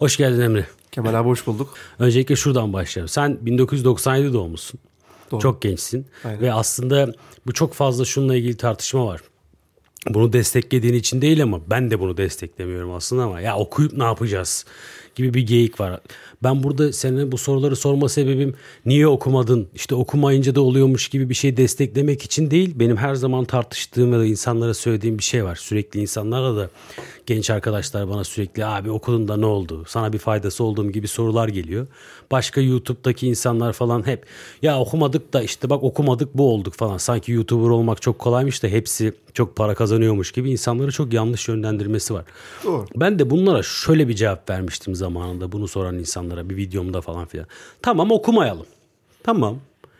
Hoş geldin Emre. Kemal abi hoş bulduk. Öncelikle şuradan başlayalım. Sen 1997 doğmuşsun. Doğru. Çok gençsin. Aynen. Ve aslında bu çok fazla şununla ilgili tartışma var. Bunu desteklediğin için değil ama ben de bunu desteklemiyorum aslında ama ya okuyup ne yapacağız gibi bir geyik var. Ben burada senin bu soruları sorma sebebim niye okumadın işte okumayınca da oluyormuş gibi bir şey desteklemek için değil. Benim her zaman tartıştığım da insanlara söylediğim bir şey var. Sürekli insanlara da genç arkadaşlar bana sürekli abi okudun da ne oldu? Sana bir faydası olduğum gibi sorular geliyor. Başka YouTube'daki insanlar falan hep ya okumadık da işte bak okumadık bu olduk falan. Sanki YouTuber olmak çok kolaymış da hepsi çok para kazanıyormuş gibi insanları çok yanlış yönlendirmesi var. Doğru. Ben de bunlara şöyle bir cevap vermiştim zamanında bunu soran insanlara bir videomda falan filan. Tamam okumayalım. Tamam.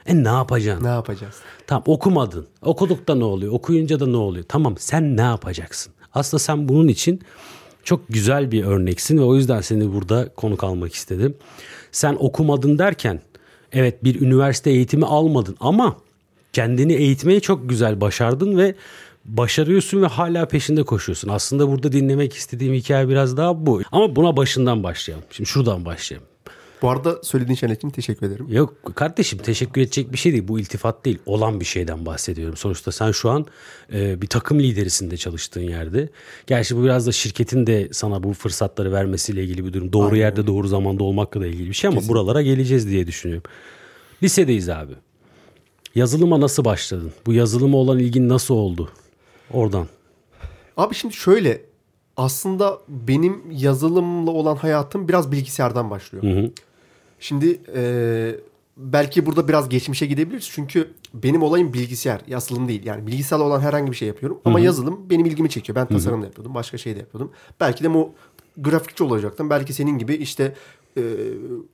E ne yapacaksın? Ne yapacağız? Tamam okumadın. Okuduk da ne oluyor? Okuyunca da ne oluyor? Tamam sen ne yapacaksın? Aslında sen bunun için çok güzel bir örneksin ve o yüzden seni burada konuk almak istedim. Sen okumadın derken evet bir üniversite eğitimi almadın ama kendini eğitmeyi çok güzel başardın ve başarıyorsun ve hala peşinde koşuyorsun. Aslında burada dinlemek istediğim hikaye biraz daha bu. Ama buna başından başlayalım. Şimdi şuradan başlayalım. Bu arada söylediğin şeyler için teşekkür ederim. Yok kardeşim teşekkür edecek bir şey değil. Bu iltifat değil. Olan bir şeyden bahsediyorum. Sonuçta sen şu an e, bir takım liderisinde çalıştığın yerde. Gerçi bu biraz da şirketin de sana bu fırsatları vermesiyle ilgili bir durum. Doğru Aynen. yerde doğru zamanda olmakla da ilgili bir şey ama Kesinlikle. buralara geleceğiz diye düşünüyorum. Lisedeyiz abi. Yazılıma nasıl başladın? Bu yazılıma olan ilgin nasıl oldu? Oradan. Abi şimdi şöyle aslında benim yazılımla olan hayatım biraz bilgisayardan başlıyor. Hı hı. Şimdi e, belki burada biraz geçmişe gidebiliriz. Çünkü benim olayım bilgisayar, yazılım değil. Yani bilgisayarla olan herhangi bir şey yapıyorum. Ama Hı-hı. yazılım benim ilgimi çekiyor. Ben tasarım da yapıyordum, başka şey de yapıyordum. Belki de bu grafikçi olacaktım. Belki senin gibi işte e,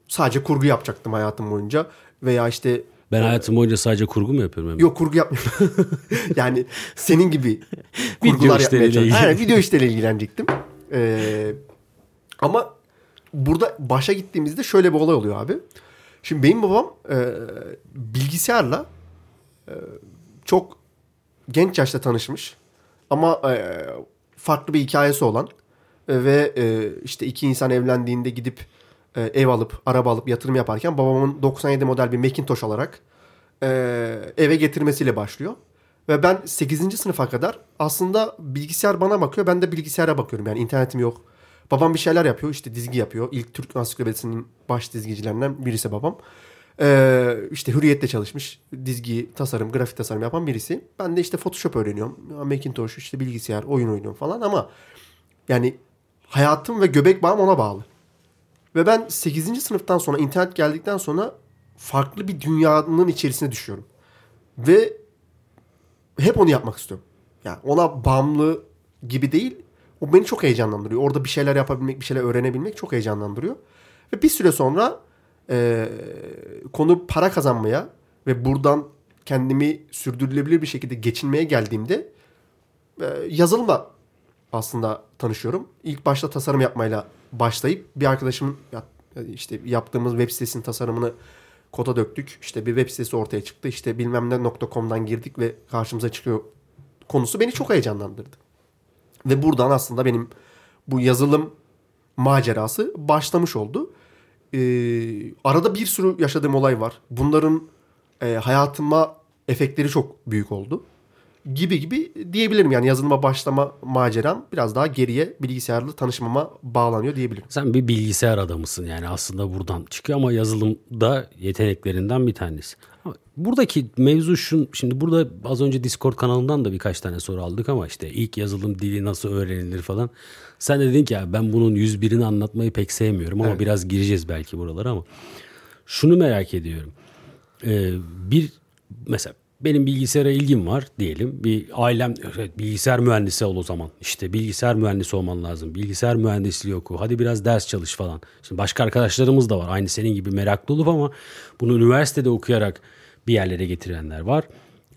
sadece kurgu yapacaktım hayatım boyunca. Veya işte ben hayatım boyunca sadece kurgu mu yapıyorum? Hemen? Yok kurgu yapmıyorum. yani senin gibi kurgular yapmaya çalışıyorum. Yani video işleriyle ilgilenecektim. Ee, ama burada başa gittiğimizde şöyle bir olay oluyor abi. Şimdi benim babam e, bilgisayarla e, çok genç yaşta tanışmış. Ama e, farklı bir hikayesi olan e, ve e, işte iki insan evlendiğinde gidip e, ev alıp, araba alıp yatırım yaparken babamın 97 model bir Macintosh alarak e, eve getirmesiyle başlıyor. Ve ben 8. sınıfa kadar aslında bilgisayar bana bakıyor. Ben de bilgisayara bakıyorum. Yani internetim yok. Babam bir şeyler yapıyor. işte dizgi yapıyor. İlk Türk ansiklopedisinin baş dizgicilerinden birisi babam. Ee, işte Hürriyet'te çalışmış. Dizgi, tasarım, grafik tasarım yapan birisi. Ben de işte Photoshop öğreniyorum. Macintosh, işte bilgisayar, oyun oynuyorum falan ama yani hayatım ve göbek bağım ona bağlı. Ve ben 8. sınıftan sonra internet geldikten sonra farklı bir dünyanın içerisine düşüyorum. Ve hep onu yapmak istiyorum. Yani ona bağımlı gibi değil. O beni çok heyecanlandırıyor. Orada bir şeyler yapabilmek, bir şeyler öğrenebilmek çok heyecanlandırıyor. Ve bir süre sonra e, konu para kazanmaya ve buradan kendimi sürdürülebilir bir şekilde geçinmeye geldiğimde e, yazılımla aslında tanışıyorum. İlk başta tasarım yapmayla başlayıp bir arkadaşımın işte yaptığımız web sitesinin tasarımını koda döktük. İşte bir web sitesi ortaya çıktı. İşte bilmem ne .com'dan girdik ve karşımıza çıkıyor konusu beni çok heyecanlandırdı. Ve buradan aslında benim bu yazılım macerası başlamış oldu. Ee, arada bir sürü yaşadığım olay var. Bunların e, hayatıma efektleri çok büyük oldu gibi gibi diyebilirim. Yani yazılıma başlama maceram biraz daha geriye bilgisayarla tanışmama bağlanıyor diyebilirim. Sen bir bilgisayar adamısın yani aslında buradan çıkıyor ama yazılımda yeteneklerinden bir tanesi. Buradaki mevzu şu, şimdi burada az önce Discord kanalından da birkaç tane soru aldık ama işte ilk yazılım dili nasıl öğrenilir falan. Sen de dedin ki ya ben bunun 101'ini anlatmayı pek sevmiyorum ama evet. biraz gireceğiz belki buralara ama şunu merak ediyorum. Ee, bir mesela benim bilgisayara ilgim var diyelim. Bir ailem evet, bilgisayar mühendisi ol o zaman. İşte bilgisayar mühendisi olman lazım. Bilgisayar mühendisliği oku. Hadi biraz ders çalış falan. Şimdi başka arkadaşlarımız da var. Aynı senin gibi meraklı olup ama bunu üniversitede okuyarak bir yerlere getirenler var.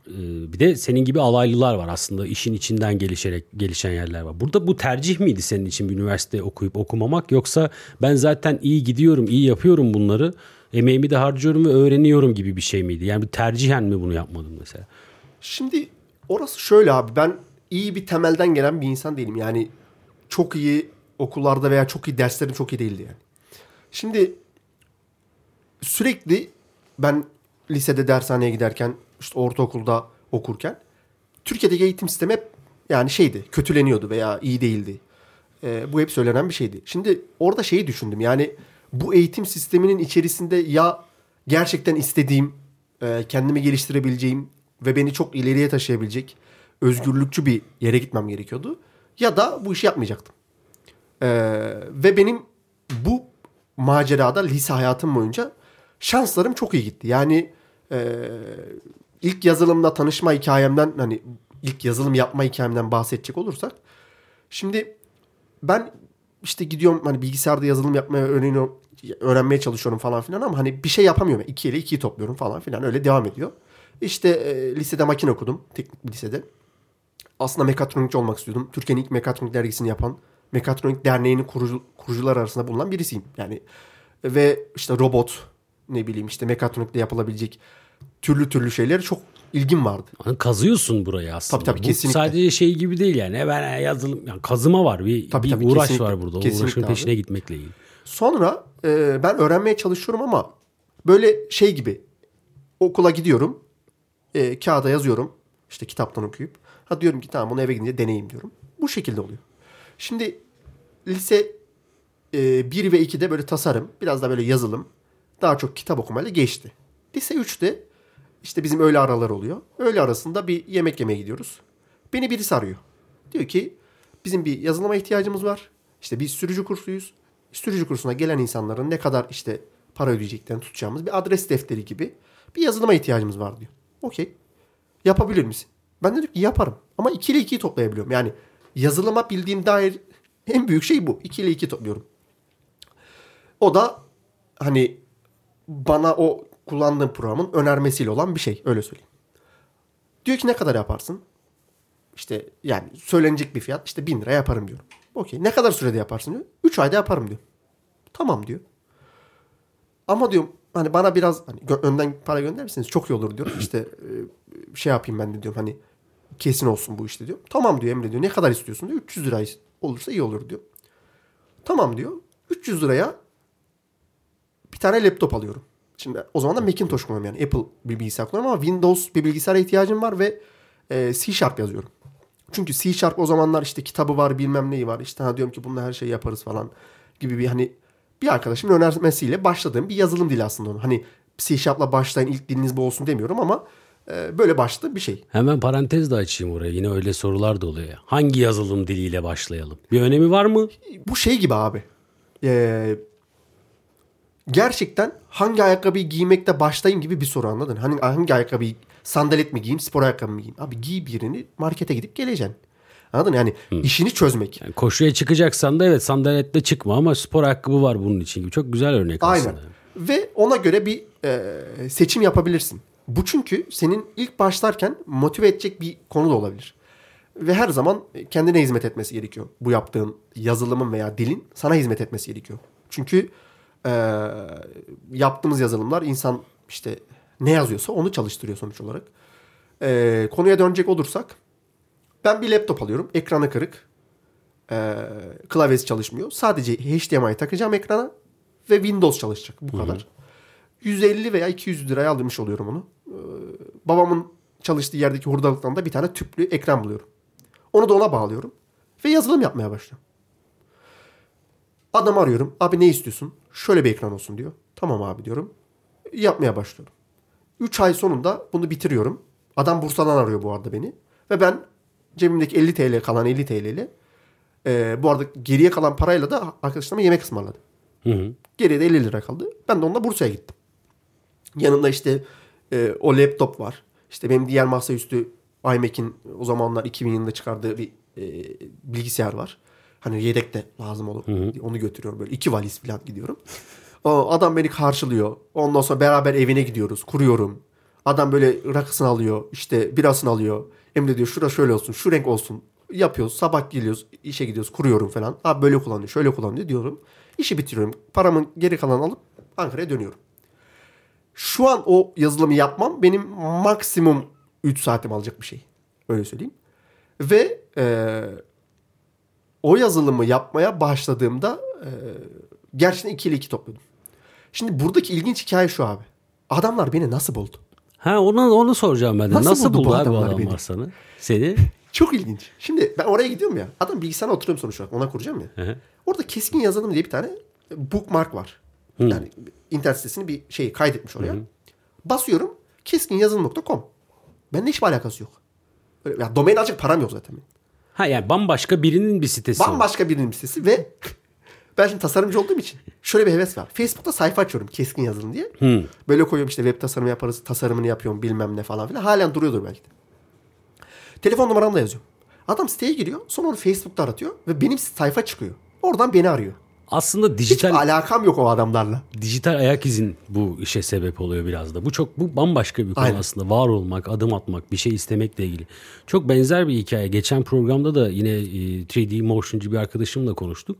Ee, bir de senin gibi alaylılar var aslında işin içinden gelişerek gelişen yerler var. Burada bu tercih miydi senin için bir üniversite okuyup okumamak yoksa ben zaten iyi gidiyorum, iyi yapıyorum bunları emeğimi de harcıyorum ve öğreniyorum gibi bir şey miydi? Yani tercihen mi bunu yapmadım mesela? Şimdi orası şöyle abi ben iyi bir temelden gelen bir insan değilim. Yani çok iyi okullarda veya çok iyi derslerim çok iyi değildi yani. Şimdi sürekli ben lisede dershaneye giderken işte ortaokulda okurken Türkiye'deki eğitim sistemi hep yani şeydi kötüleniyordu veya iyi değildi. E, bu hep söylenen bir şeydi. Şimdi orada şeyi düşündüm yani bu eğitim sisteminin içerisinde ya gerçekten istediğim, e, kendimi geliştirebileceğim ve beni çok ileriye taşıyabilecek özgürlükçü bir yere gitmem gerekiyordu. Ya da bu işi yapmayacaktım. E, ve benim bu macerada lise hayatım boyunca şanslarım çok iyi gitti. Yani e, ilk yazılımla tanışma hikayemden hani ilk yazılım yapma hikayemden bahsedecek olursak şimdi ben işte gidiyorum hani bilgisayarda yazılım yapmaya öğreniyorum, öğrenmeye çalışıyorum falan filan ama hani bir şey yapamıyorum. İki ile ikiyi topluyorum falan filan öyle devam ediyor. İşte e, lisede makine okudum. Teknik bir lisede. Aslında mekatronikçi olmak istiyordum. Türkiye'nin ilk mekatronik dergisini yapan Mekatronik Derneği'nin kurucu, kurucular arasında bulunan birisiyim. Yani ve işte robot ne bileyim işte mekatronikte yapılabilecek türlü türlü şeyleri çok ilgim vardı. Yani kazıyorsun burayı aslında. Tabii tabii Bu kesinlikle. sadece şey gibi değil yani. Ben yazılım yani kazıma var. Bir, Tabii, bir tabii, uğraş kesinlikle. var burada. O Kesinlikle uğraşın abi. peşine gitmekle ilgili. Sonra e, ben öğrenmeye çalışıyorum ama böyle şey gibi okula gidiyorum. E, kağıda yazıyorum. işte kitaptan okuyup. Ha diyorum ki tamam bunu eve gidince deneyeyim diyorum. Bu şekilde oluyor. Şimdi lise e, 1 ve 2'de böyle tasarım, biraz da böyle yazılım, daha çok kitap okumayla geçti. Lise 3'te işte bizim öğle aralar oluyor. Öğle arasında bir yemek yemeye gidiyoruz. Beni birisi arıyor. Diyor ki bizim bir yazılıma ihtiyacımız var. İşte biz sürücü kursuyuz. Sürücü kursuna gelen insanların ne kadar işte para ödeyeceklerini tutacağımız bir adres defteri gibi bir yazılıma ihtiyacımız var diyor. Okey. Yapabilir misin? Ben de dedim ki yaparım. Ama 2 ile 2'yi toplayabiliyorum. Yani yazılıma bildiğim dair en büyük şey bu. 2 ile 2 topluyorum. O da hani bana o kullandığım programın önermesiyle olan bir şey. Öyle söyleyeyim. Diyor ki ne kadar yaparsın? İşte yani söylenecek bir fiyat. işte 1000 lira yaparım diyorum. Okey. Ne kadar sürede yaparsın diyor. 3 ayda yaparım diyor. Tamam diyor. Ama diyorum hani bana biraz hani gö- önden para gönderirseniz çok iyi olur diyorum. İşte e, şey yapayım ben de diyorum hani kesin olsun bu işte diyor. Tamam diyor Emre diyor. Ne kadar istiyorsun diyor. 300 lira olursa iyi olur diyor. Tamam diyor. 300 liraya bir tane laptop alıyorum. Şimdi o zaman da Macintosh kullanıyorum yani Apple bir bilgisayar kullanıyorum ama Windows bir bilgisayara ihtiyacım var ve e, C Sharp yazıyorum. Çünkü C Sharp o zamanlar işte kitabı var bilmem neyi var. İşte ha diyorum ki bununla her şeyi yaparız falan gibi bir hani bir arkadaşımın önermesiyle başladığım bir yazılım dili aslında onu. Hani C Sharp'la başlayın ilk diliniz bu olsun demiyorum ama e, böyle başladı bir şey. Hemen parantez de açayım oraya. Yine öyle sorular da oluyor. ya. Hangi yazılım diliyle başlayalım? Bir önemi var mı? Bu şey gibi abi. Ee, gerçekten hangi ayakkabıyı giymekte başlayayım gibi bir soru anladın? Hani hangi ayakkabıyı sandalet mi giyeyim, spor ayakkabı mı giyeyim? Abi giy birini markete gidip geleceksin. Anladın? Yani işini çözmek. Yani koşuya çıkacaksan da evet sandalette çıkma ama spor ayakkabı var bunun için gibi. Çok güzel örnek Aynen. aslında. Ve ona göre bir e, seçim yapabilirsin. Bu çünkü senin ilk başlarken motive edecek bir konu da olabilir. Ve her zaman kendine hizmet etmesi gerekiyor. Bu yaptığın yazılımın veya dilin sana hizmet etmesi gerekiyor. Çünkü e, yaptığımız yazılımlar insan işte ne yazıyorsa onu çalıştırıyor sonuç olarak. E, konuya dönecek olursak ben bir laptop alıyorum. Ekranı kırık. E, klavyesi çalışmıyor. Sadece HDMI takacağım ekrana ve Windows çalışacak. Bu kadar. 150 veya 200 liraya aldırmış oluyorum onu. Ee, babamın çalıştığı yerdeki hurdalıktan da bir tane tüplü ekran buluyorum. Onu da ona bağlıyorum. Ve yazılım yapmaya başlıyorum. Adam arıyorum. Abi ne istiyorsun? Şöyle bir ekran olsun diyor. Tamam abi diyorum. Yapmaya başlıyorum. 3 ay sonunda bunu bitiriyorum. Adam Bursa'dan arıyor bu arada beni. Ve ben cebimdeki 50 TL kalan 50 TL ile e, bu arada geriye kalan parayla da arkadaşlarıma yemek ısmarladım. Hı hı. Geriye de 50 lira kaldı. Ben de onunla Bursa'ya gittim. Yanında işte e, o laptop var. İşte benim diğer masaüstü iMac'in o zamanlar 2000 yılında çıkardığı bir e, bilgisayar var. Hani yedek de lazım olur. Onu götürüyorum böyle. iki valiz falan gidiyorum. O adam beni karşılıyor. Ondan sonra beraber evine gidiyoruz. Kuruyorum. Adam böyle rakısını alıyor. işte birasını alıyor. Emre diyor şura şöyle olsun. Şu renk olsun. Yapıyoruz. Sabah geliyoruz. işe gidiyoruz. Kuruyorum falan. Abi böyle kullanıyor. Şöyle kullanıyor diyorum. İşi bitiriyorum. Paramın geri kalanını alıp Ankara'ya dönüyorum. Şu an o yazılımı yapmam benim maksimum 3 saatim alacak bir şey. Öyle söyleyeyim. Ve e, o yazılımı yapmaya başladığımda e, gerçekten 2 ile 2 topladım. Şimdi buradaki ilginç hikaye şu abi. Adamlar beni nasıl buldu? Ha onu onu soracağım ben de. Nasıl Nasıl, buldu bu buldu abi bu adamlar beni? sana? Seni? Çok ilginç. Şimdi ben oraya gidiyorum ya. Adam bilgisayarına oturuyorum sonuç olarak. Ona kuracağım ya. Hı hı. Orada keskin yazılım diye bir tane bookmark var. Yani internet sitesini bir şey kaydetmiş oraya. Basıyorum keskinyazılım.com. Benimle hiçbir alakası yok. Böyle, ya domain alacak param yok zaten. benim. Ha yani bambaşka birinin bir sitesi. var. Bambaşka birinin sitesi ve ben şimdi tasarımcı olduğum için şöyle bir heves var. Facebook'ta sayfa açıyorum keskin yazılım diye. Böyle koyuyorum işte web tasarımı yaparız, tasarımını yapıyorum bilmem ne falan filan. Halen duruyordur belki de. Telefon numaramı da yazıyorum. Adam siteye giriyor sonra onu Facebook'ta aratıyor ve benim sayfa çıkıyor. Oradan beni arıyor. Aslında Hiç dijital alakam yok o adamlarla. dijital ayak izin bu işe sebep oluyor biraz da. Bu çok bu bambaşka bir konu Aynen. aslında. Var olmak, adım atmak, bir şey istemekle ilgili. Çok benzer bir hikaye. Geçen programda da yine e, 3D motioncu bir arkadaşımla konuştuk.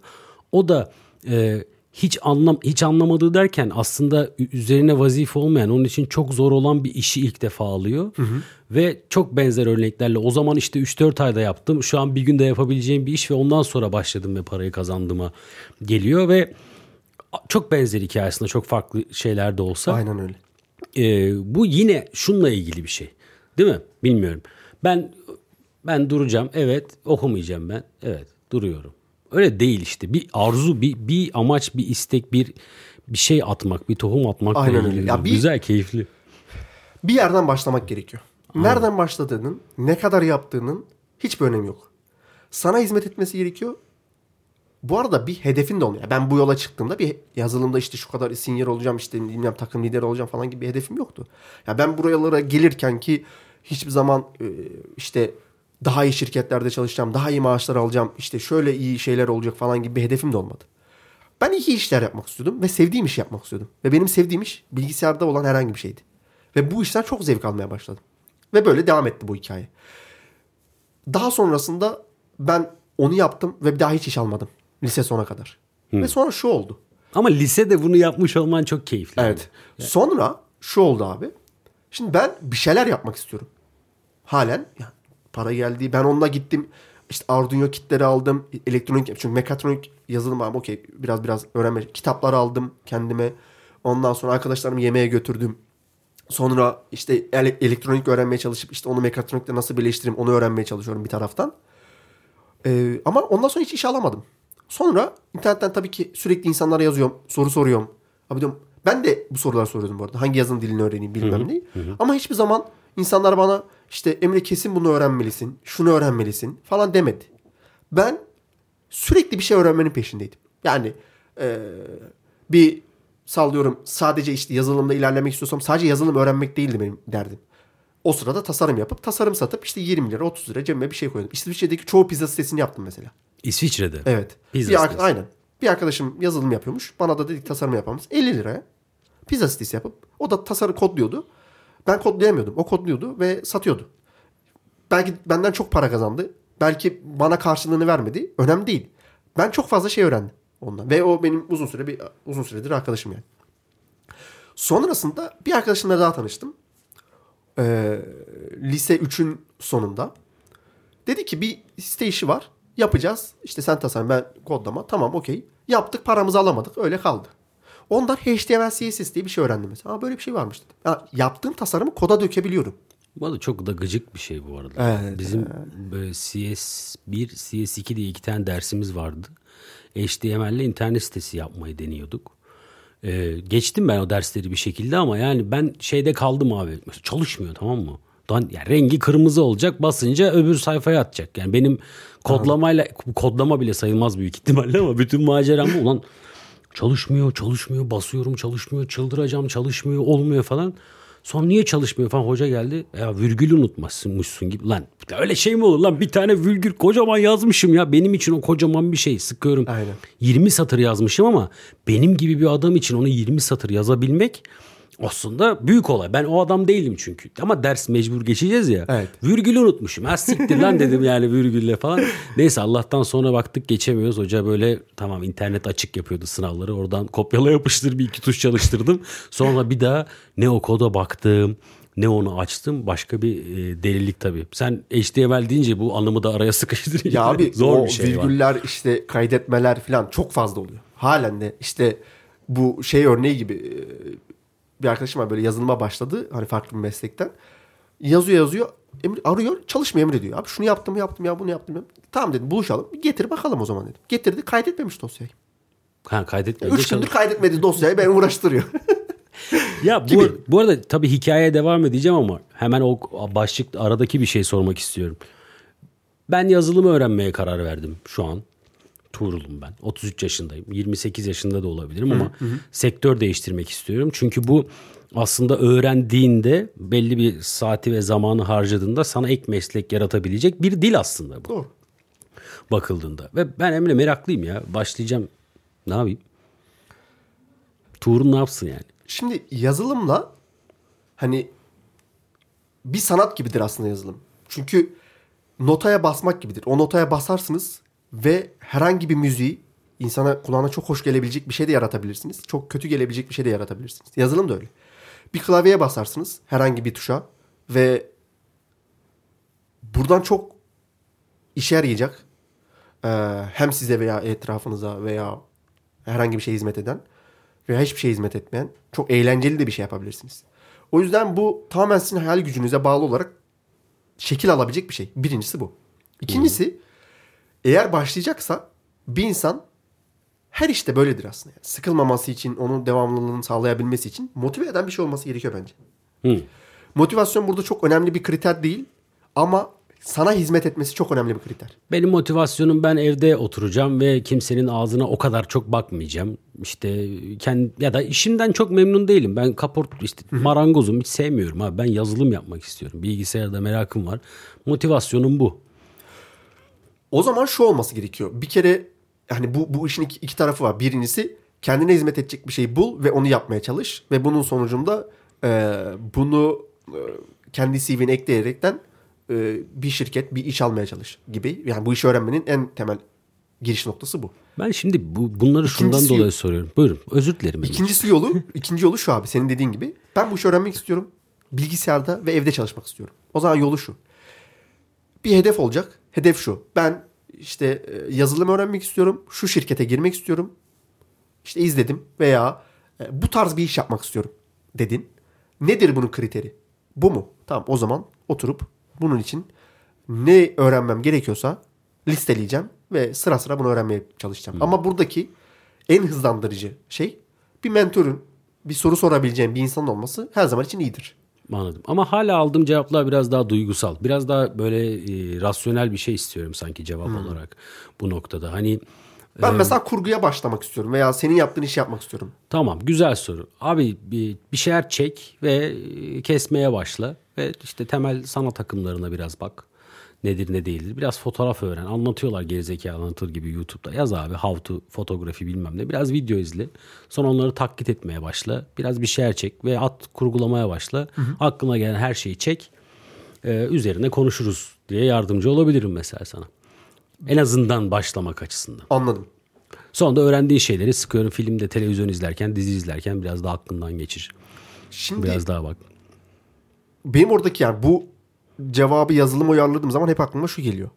O da e, hiç anlam hiç anlamadığı derken aslında üzerine vazife olmayan, onun için çok zor olan bir işi ilk defa alıyor. Ve çok benzer örneklerle o zaman işte 3-4 ayda yaptım. Şu an bir günde yapabileceğim bir iş ve ondan sonra başladım ve parayı kazandığıma geliyor ve çok benzer hikayesinde çok farklı şeyler de olsa Aynen öyle. e, bu yine şunla ilgili bir şey. Değil mi? Bilmiyorum. Ben ben duracağım. Evet. Okumayacağım ben. Evet. Duruyorum. Öyle değil işte. Bir arzu, bir bir amaç, bir istek, bir bir şey atmak, bir tohum atmakla Aynen öyle. Ya bir- Güzel, keyifli. Bir yerden başlamak gerekiyor. Nereden başladığının, ne kadar yaptığının hiçbir önemi yok. Sana hizmet etmesi gerekiyor. Bu arada bir hedefin de olmuyor. Ben bu yola çıktığımda bir yazılımda işte şu kadar senior olacağım işte bilmem takım lideri olacağım falan gibi bir hedefim yoktu. Ya ben buralara gelirken ki hiçbir zaman e, işte daha iyi şirketlerde çalışacağım, daha iyi maaşlar alacağım, işte şöyle iyi şeyler olacak falan gibi bir hedefim de olmadı. Ben iyi işler yapmak istiyordum ve sevdiğim işi yapmak istiyordum. Ve benim sevdiğim iş bilgisayarda olan herhangi bir şeydi. Ve bu işten çok zevk almaya başladım. Ve böyle devam etti bu hikaye. Daha sonrasında ben onu yaptım ve bir daha hiç iş almadım. Lise sona kadar. Ve sonra şu oldu. Ama lisede bunu yapmış olman çok keyifli. Evet. Sonra şu oldu abi. Şimdi ben bir şeyler yapmak istiyorum. Halen yani para geldi. Ben onunla gittim. İşte Arduino kitleri aldım. Elektronik çünkü mekatronik yazılım abi okey biraz biraz öğrenme. Kitaplar aldım kendime. Ondan sonra arkadaşlarımı yemeğe götürdüm. Sonra işte ele- elektronik öğrenmeye çalışıp işte onu mekatronikle nasıl birleştireyim onu öğrenmeye çalışıyorum bir taraftan. Ee, ama ondan sonra hiç iş alamadım. Sonra internetten tabii ki sürekli insanlara yazıyorum. Soru soruyorum. Abi diyorum ben de bu soruları soruyordum bu arada. Hangi yazılım dilini öğreneyim bilmem ne. Ama hiçbir zaman insanlar bana işte Emre kesin bunu öğrenmelisin. Şunu öğrenmelisin falan demedi. Ben sürekli bir şey öğrenmenin peşindeydim. Yani eee, bir sallıyorum sadece işte yazılımda ilerlemek istiyorsam sadece yazılım öğrenmek değildi benim derdim. O sırada tasarım yapıp tasarım satıp işte 20 lira 30 lira cebime bir şey koydum. İsviçre'deki çoğu pizza sitesini yaptım mesela. İsviçre'de. Evet. Pizza bir sitesi. aynen. Bir arkadaşım yazılım yapıyormuş. Bana da dedik tasarım yapamız. 50 liraya pizza sitesi yapıp o da tasarım kodluyordu. Ben kodlayamıyordum. O kodluyordu ve satıyordu. Belki benden çok para kazandı. Belki bana karşılığını vermedi. Önemli değil. Ben çok fazla şey öğrendim ondan. Ve o benim uzun süre bir uzun süredir arkadaşım yani. Sonrasında bir arkadaşımla daha tanıştım. Ee, lise 3'ün sonunda. Dedi ki bir site işi var. Yapacağız. İşte sen tasarım ben kodlama. Tamam okey. Yaptık paramızı alamadık. Öyle kaldı. Ondan HTML CSS diye bir şey öğrendim mesela. Aa, böyle bir şey varmış dedim. Ya, yaptığım tasarımı koda dökebiliyorum. Bu arada çok da gıcık bir şey bu arada. Evet, Bizim böyle CS1, CS2 diye iki tane dersimiz vardı. HTML ile internet sitesi yapmayı deniyorduk. Ee, geçtim ben o dersleri bir şekilde ama yani ben şeyde kaldım abi. Mesela çalışmıyor tamam mı? Dan, yani rengi kırmızı olacak basınca öbür sayfaya atacak. Yani benim kodlamayla kodlama bile sayılmaz büyük ihtimalle ama bütün maceram bu. Ulan çalışmıyor çalışmıyor basıyorum çalışmıyor çıldıracağım çalışmıyor olmuyor falan. Sonra niye çalışmıyor falan hoca geldi. Ya virgülü unutmuşsun gibi. Lan öyle şey mi olur lan bir tane virgül kocaman yazmışım ya. Benim için o kocaman bir şey sıkıyorum. Aynen. 20 satır yazmışım ama benim gibi bir adam için onu 20 satır yazabilmek aslında büyük olay. Ben o adam değilim çünkü. Ama ders mecbur geçeceğiz ya. Evet. Virgülü unutmuşum. Ha siktir lan dedim yani virgülle falan. Neyse Allah'tan sonra baktık geçemiyoruz. Hoca böyle tamam internet açık yapıyordu sınavları. Oradan kopyala yapıştır bir iki tuş çalıştırdım. Sonra bir daha ne o koda baktım Neon'u açtım. Başka bir e, delilik tabii. Sen HTML deyince bu anlamı da araya sıkıştırınca ya abi, zor bir şey virgüller var. işte kaydetmeler falan çok fazla oluyor. Halen de işte bu şey örneği gibi e, bir arkadaşım var böyle yazılıma başladı. Hani farklı bir meslekten. Yazıyor yazıyor. Emir, arıyor çalışmıyor Emre diyor. Abi şunu yaptım yaptım ya bunu yaptım. Ya. Tamam dedim buluşalım. Getir bakalım o zaman dedim. Getirdi kaydetmemiş dosyayı. Ha kaydetmedi. Üç gündür kaydetmedi dosyayı beni uğraştırıyor. ya bu, bu arada tabii hikayeye devam edeceğim ama hemen o başlık aradaki bir şey sormak istiyorum. Ben yazılımı öğrenmeye karar verdim şu an. Tuğrul'um ben. 33 yaşındayım. 28 yaşında da olabilirim ama hı hı. sektör değiştirmek istiyorum. Çünkü bu aslında öğrendiğinde belli bir saati ve zamanı harcadığında sana ek meslek yaratabilecek bir dil aslında bu. Doğru. Bakıldığında. Ve ben Emre meraklıyım ya. Başlayacağım. Ne yapayım? Tuğrul ne yapsın yani? Şimdi yazılımla hani bir sanat gibidir aslında yazılım. Çünkü notaya basmak gibidir. O notaya basarsınız ve herhangi bir müziği insana kulağına çok hoş gelebilecek bir şey de yaratabilirsiniz. Çok kötü gelebilecek bir şey de yaratabilirsiniz. Yazılım da öyle. Bir klavyeye basarsınız herhangi bir tuşa ve buradan çok işe yarayacak ee, hem size veya etrafınıza veya herhangi bir şey hizmet eden veya hiçbir şey hizmet etmeyen çok eğlenceli de bir şey yapabilirsiniz. O yüzden bu tamamen sizin hayal gücünüze bağlı olarak şekil alabilecek bir şey. Birincisi bu. İkincisi hmm. Eğer başlayacaksa bir insan her işte böyledir aslında. Yani sıkılmaması için, onun devamlılığını sağlayabilmesi için motive eden bir şey olması gerekiyor bence. Hmm. Motivasyon burada çok önemli bir kriter değil ama sana hizmet etmesi çok önemli bir kriter. Benim motivasyonum ben evde oturacağım ve kimsenin ağzına o kadar çok bakmayacağım. İşte kendi ya da işimden çok memnun değilim. Ben kaport işte marangozum hiç sevmiyorum abi. Ben yazılım yapmak istiyorum. Bilgisayarda merakım var. Motivasyonum bu. O zaman şu olması gerekiyor. Bir kere hani bu bu işin iki, iki tarafı var. Birincisi kendine hizmet edecek bir şey bul ve onu yapmaya çalış ve bunun sonucunda e, bunu e, kendi CV'ne ekleyerekten e, bir şirket bir iş almaya çalış gibi. Yani bu işi öğrenmenin en temel giriş noktası bu. Ben şimdi bu bunları İkincisi, şundan dolayı soruyorum. Buyurun özür dilerim. İkincisi yolu, ikinci yolu şu abi senin dediğin gibi. Ben bu işi öğrenmek istiyorum. Bilgisayarda ve evde çalışmak istiyorum. O zaman yolu şu. Bir hedef olacak. Hedef şu. Ben işte e, yazılım öğrenmek istiyorum. Şu şirkete girmek istiyorum. İşte izledim veya e, bu tarz bir iş yapmak istiyorum dedin. Nedir bunun kriteri? Bu mu? Tamam o zaman oturup bunun için ne öğrenmem gerekiyorsa listeleyeceğim ve sıra sıra bunu öğrenmeye çalışacağım. Hmm. Ama buradaki en hızlandırıcı şey bir mentorun bir soru sorabileceğim bir insan olması her zaman için iyidir. Anladım. Ama hala aldığım cevaplar biraz daha duygusal. Biraz daha böyle e, rasyonel bir şey istiyorum sanki cevap hmm. olarak bu noktada. Hani ben ee, mesela kurguya başlamak istiyorum veya senin yaptığın işi yapmak istiyorum. Tamam güzel soru. Abi bir, bir şeyler çek ve kesmeye başla. Ve işte temel sanat akımlarına biraz bak. Nedir ne değildir. Biraz fotoğraf öğren. Anlatıyorlar gerizekalı anlatır gibi YouTube'da. Yaz abi how to fotoğrafi bilmem ne. Biraz video izle. Sonra onları taklit etmeye başla. Biraz bir şeyler çek ve at kurgulamaya başla. Hı hı. Aklına gelen her şeyi çek. Ee, üzerine konuşuruz diye yardımcı olabilirim mesela sana. En azından başlamak açısından. Anladım. Sonra da öğrendiğin şeyleri sıkıyorum filmde, televizyon izlerken, dizi izlerken biraz daha aklından geçir. Şimdi biraz daha bak. Benim oradaki yani bu cevabı yazılım uyarladığım zaman hep aklıma şu geliyor.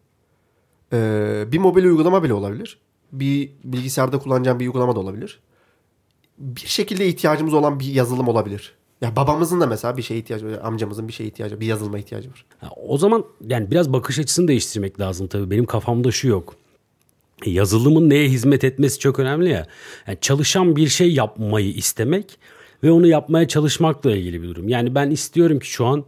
Ee, bir mobil uygulama bile olabilir. Bir bilgisayarda kullanacağım bir uygulama da olabilir. Bir şekilde ihtiyacımız olan bir yazılım olabilir. Ya babamızın da mesela bir şeye ihtiyacı var. Amcamızın bir şeye ihtiyacı var. Bir yazılıma ihtiyacı var. Ya o zaman yani biraz bakış açısını değiştirmek lazım tabii. Benim kafamda şu yok. E, yazılımın neye hizmet etmesi çok önemli ya. Yani çalışan bir şey yapmayı istemek ve onu yapmaya çalışmakla ilgili bir durum. Yani ben istiyorum ki şu an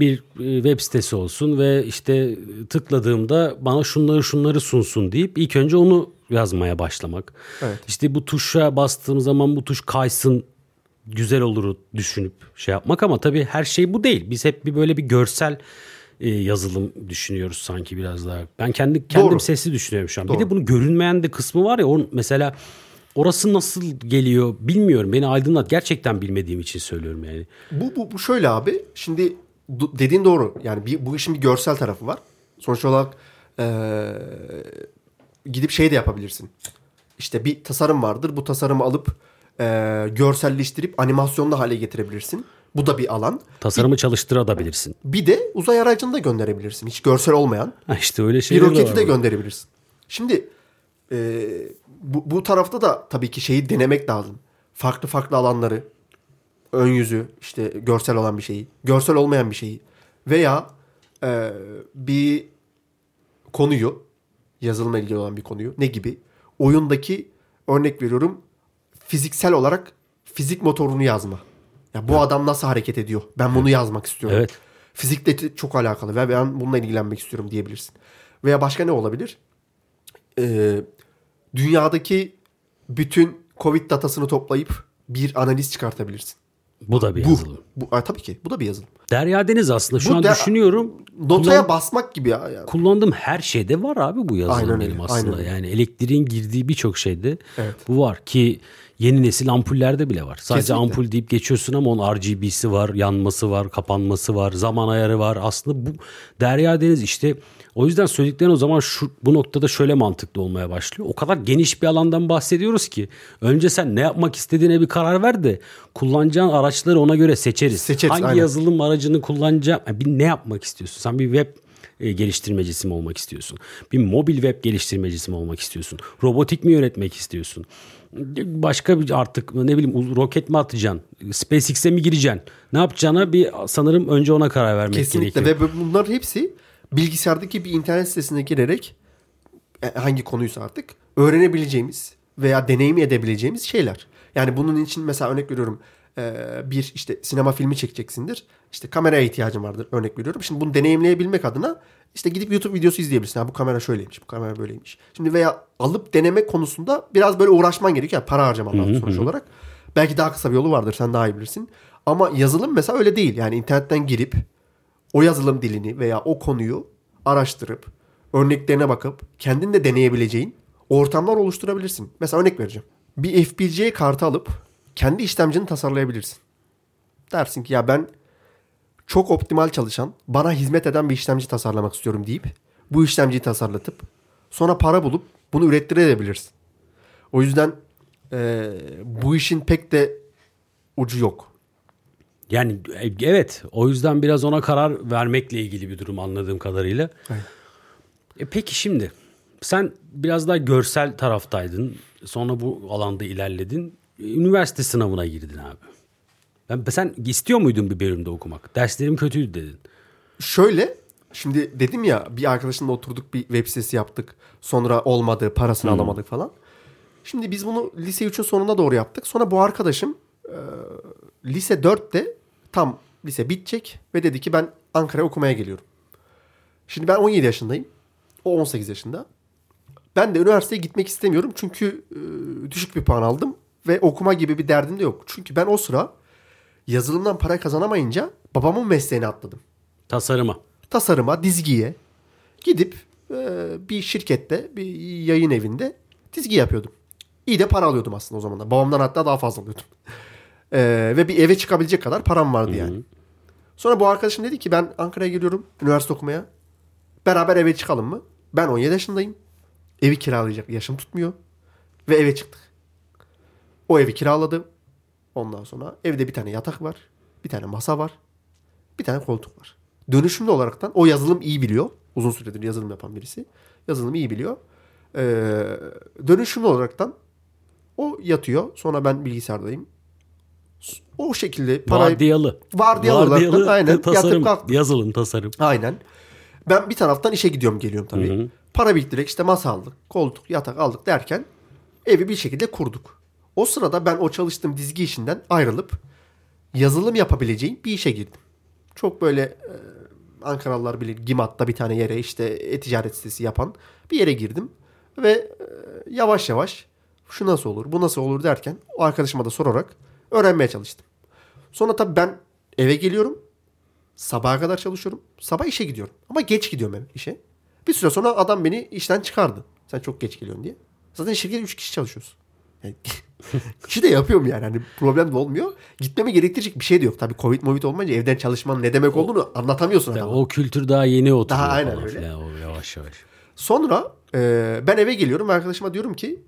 bir e, web sitesi olsun ve işte tıkladığımda bana şunları şunları sunsun deyip ilk önce onu yazmaya başlamak. Evet. İşte bu tuşa bastığım zaman bu tuş kaysın güzel olur düşünüp şey yapmak ama tabii her şey bu değil. Biz hep bir böyle bir görsel e, yazılım düşünüyoruz sanki biraz daha. Ben kendi kendim Doğru. sesli düşünüyorum şu an. Doğru. Bir de bunu görünmeyen de kısmı var ya o mesela orası nasıl geliyor bilmiyorum. Beni aydınlat. Gerçekten bilmediğim için söylüyorum yani. Bu bu, bu şöyle abi. Şimdi dediğin doğru. Yani bir, bu işin bir görsel tarafı var. Sonuç olarak ee, gidip şey de yapabilirsin. İşte bir tasarım vardır. Bu tasarımı alıp e, görselleştirip animasyonlu hale getirebilirsin. Bu da bir alan. Tasarımı bir, çalıştırabilirsin. Bir de uzay aracını da gönderebilirsin. Hiç görsel olmayan. Ha işte öyle şeyler Bir roketi de gönderebilirsin. Şimdi e, bu, bu tarafta da tabii ki şeyi denemek lazım. Farklı farklı alanları. Ön yüzü, işte görsel olan bir şeyi, görsel olmayan bir şeyi veya e, bir konuyu, yazılımla ilgili olan bir konuyu ne gibi? Oyundaki örnek veriyorum fiziksel olarak fizik motorunu yazma. Ya bu evet. adam nasıl hareket ediyor? Ben bunu yazmak istiyorum. Evet. Fizikle çok alakalı ve ben bununla ilgilenmek istiyorum diyebilirsin. Veya başka ne olabilir? Ee, dünyadaki bütün Covid datasını toplayıp bir analiz çıkartabilirsin. Bu da bir bu, yazılım. Bu, a, tabii ki. Bu da bir yazılım. Derya Deniz aslında şu bu an de, düşünüyorum. Kullan, basmak gibi ya. Yani. Kullandığım her şeyde var abi bu yazılım aynen benim aslında. Aynen. Yani elektriğin girdiği birçok şeyde evet. bu var ki yeni nesil ampullerde bile var. Sadece Kesinlikle. ampul deyip geçiyorsun ama onun RGB'si var, yanması var, kapanması var, zaman ayarı var. Aslında bu Derya Deniz işte o yüzden söylediklerin o zaman şu bu noktada şöyle mantıklı olmaya başlıyor. O kadar geniş bir alandan bahsediyoruz ki önce sen ne yapmak istediğine bir karar ver de kullanacağın araçları ona göre seçeriz. seçeriz Hangi aynen. yazılım aracını kullanacağım? Yani bir ne yapmak istiyorsun? Sen bir web e, geliştirmecisi mi olmak istiyorsun? Bir mobil web geliştirmecisi mi olmak istiyorsun? Robotik mi yönetmek istiyorsun? Başka bir artık ne bileyim roket mi atacaksın? SpaceX'e mi gireceksin? Ne yapacağına bir sanırım önce ona karar vermek Kesinlikle. gerekiyor. Kesinlikle ve bunların hepsi bilgisayardaki bir internet sitesine girerek e, hangi konuysa artık öğrenebileceğimiz veya deneyim edebileceğimiz şeyler. Yani bunun için mesela örnek veriyorum e, bir işte sinema filmi çekeceksindir. İşte kameraya ihtiyacın vardır örnek veriyorum. Şimdi bunu deneyimleyebilmek adına işte gidip YouTube videosu izleyebilirsin. Ha, bu kamera şöyleymiş, bu kamera böyleymiş. Şimdi veya alıp deneme konusunda biraz böyle uğraşman gerekiyor. Yani para harcaman lazım sonuç olarak. Belki daha kısa bir yolu vardır sen daha iyi bilirsin. Ama yazılım mesela öyle değil. Yani internetten girip o yazılım dilini veya o konuyu araştırıp örneklerine bakıp kendin de deneyebileceğin ortamlar oluşturabilirsin. Mesela örnek vereceğim. Bir FPGA kartı alıp kendi işlemcini tasarlayabilirsin. Dersin ki ya ben çok optimal çalışan, bana hizmet eden bir işlemci tasarlamak istiyorum deyip bu işlemciyi tasarlatıp sonra para bulup bunu ürettirebilirsin. O yüzden e, bu işin pek de ucu yok. Yani e, evet o yüzden biraz ona karar vermekle ilgili bir durum anladığım kadarıyla. Evet. E peki şimdi sen biraz daha görsel taraftaydın. Sonra bu alanda ilerledin. Üniversite sınavına girdin abi. Ben, sen istiyor muydun bir bölümde okumak? Derslerim kötüydü dedin. Şöyle şimdi dedim ya bir arkadaşımla oturduk bir web sitesi yaptık. Sonra olmadı parasını hmm. alamadık falan. Şimdi biz bunu lise 3'ün sonuna doğru yaptık. Sonra bu arkadaşım e, lise 4'te tam lise bitecek ve dedi ki ben Ankara'ya okumaya geliyorum. Şimdi ben 17 yaşındayım. O 18 yaşında. Ben de üniversiteye gitmek istemiyorum çünkü e, düşük bir puan aldım ve okuma gibi bir derdim de yok. Çünkü ben o sıra yazılımdan para kazanamayınca babamın mesleğini atladım. Tasarıma. Tasarıma, dizgiye gidip e, bir şirkette, bir yayın evinde dizgi yapıyordum. İyi de para alıyordum aslında o zaman da. Babamdan hatta daha fazla alıyordum. E, ve bir eve çıkabilecek kadar param vardı yani. Hı-hı. Sonra bu arkadaşım dedi ki ben Ankara'ya geliyorum üniversite okumaya. Beraber eve çıkalım mı? Ben 17 yaşındayım. Evi kiralayacak yaşım tutmuyor. Ve eve çıktık. O evi kiraladım. Ondan sonra evde bir tane yatak var. Bir tane masa var. Bir tane koltuk var. Dönüşümlü olaraktan o yazılım iyi biliyor. Uzun süredir yazılım yapan birisi. Yazılımı iyi biliyor. Ee, dönüşümlü olaraktan o yatıyor. Sonra ben bilgisayardayım. O şekilde parayı... Vardiyalı. Vardiyalı, Vardiyalı olaraktan aynen. Tasarım, yazılım tasarım. Aynen. Ben bir taraftan işe gidiyorum geliyorum tabii. Hı hı. Para biriktirerek işte masa aldık, koltuk, yatak aldık derken evi bir şekilde kurduk. O sırada ben o çalıştığım dizgi işinden ayrılıp yazılım yapabileceğim bir işe girdim. Çok böyle e, Ankaralılar bilir Gimat'ta bir tane yere işte e-ticaret sitesi yapan bir yere girdim. Ve e, yavaş yavaş şu nasıl olur bu nasıl olur derken o arkadaşıma da sorarak öğrenmeye çalıştım. Sonra tabii ben eve geliyorum. Sabaha kadar çalışıyorum. Sabah işe gidiyorum. Ama geç gidiyorum eve işe. Bir süre sonra adam beni işten çıkardı. Sen çok geç geliyorsun diye. Zaten şirkette 3 kişi çalışıyoruz. Yani kişi de yapıyorum yani. Hani problem de olmuyor. Gitmeme gerektirecek bir şey de yok. Tabii Covid Covid olmayınca evden çalışmanın ne demek olduğunu anlatamıyorsun adama. O kültür daha yeni oturuyor. Daha aynen öyle. Falan. O yavaş yavaş. Sonra e, ben eve geliyorum ve arkadaşıma diyorum ki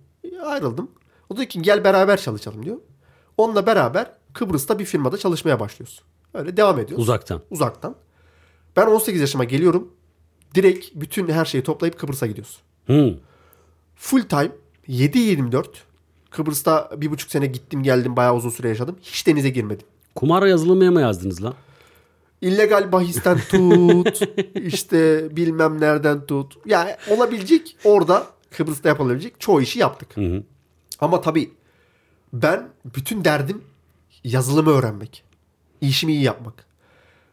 ayrıldım. O diyor ki gel beraber çalışalım diyor. Onunla beraber Kıbrıs'ta bir firmada çalışmaya başlıyoruz. Öyle devam ediyoruz. Uzaktan. Uzaktan. Ben 18 yaşıma geliyorum. Direkt bütün her şeyi toplayıp Kıbrıs'a gidiyoruz. Hı. Full time 7-24 Kıbrıs'ta bir buçuk sene gittim geldim bayağı uzun süre yaşadım. Hiç denize girmedim. Kumara yazılımaya mı yazdınız lan? İllegal bahisten tut, işte bilmem nereden tut. Yani olabilecek orada Kıbrıs'ta yapılabilecek çoğu işi yaptık. Hı hı. Ama tabii ben bütün derdim yazılımı öğrenmek. İşimi iyi yapmak.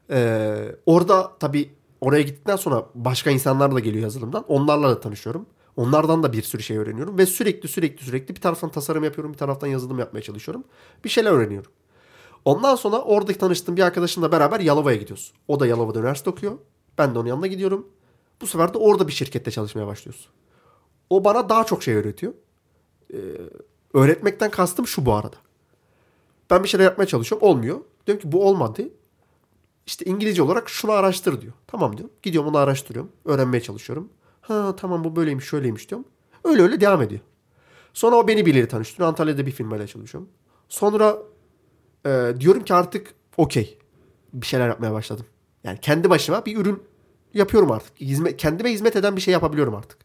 Ee, orada tabii oraya gittikten sonra başka insanlar da geliyor yazılımdan. Onlarla da tanışıyorum. Onlardan da bir sürü şey öğreniyorum. Ve sürekli sürekli sürekli bir taraftan tasarım yapıyorum. Bir taraftan yazılım yapmaya çalışıyorum. Bir şeyler öğreniyorum. Ondan sonra oradaki tanıştığım bir arkadaşımla beraber Yalova'ya gidiyoruz. O da Yalova'da üniversite okuyor. Ben de onun yanına gidiyorum. Bu sefer de orada bir şirkette çalışmaya başlıyoruz. O bana daha çok şey öğretiyor. Ee, öğretmekten kastım şu bu arada. Ben bir şeyler yapmaya çalışıyorum. Olmuyor. Diyorum ki bu olmadı. İşte İngilizce olarak şunu araştır diyor. Tamam diyorum. Gidiyorum onu araştırıyorum. Öğrenmeye çalışıyorum. Ha tamam bu böyleymiş şöyleymiş diyorum. Öyle öyle devam ediyor. Sonra o beni birileri tanıştırıyor. Antalya'da bir firmayla çalışıyorum. Sonra e, diyorum ki artık okey. Bir şeyler yapmaya başladım. Yani kendi başıma bir ürün yapıyorum artık. Hizmet, kendime hizmet eden bir şey yapabiliyorum artık.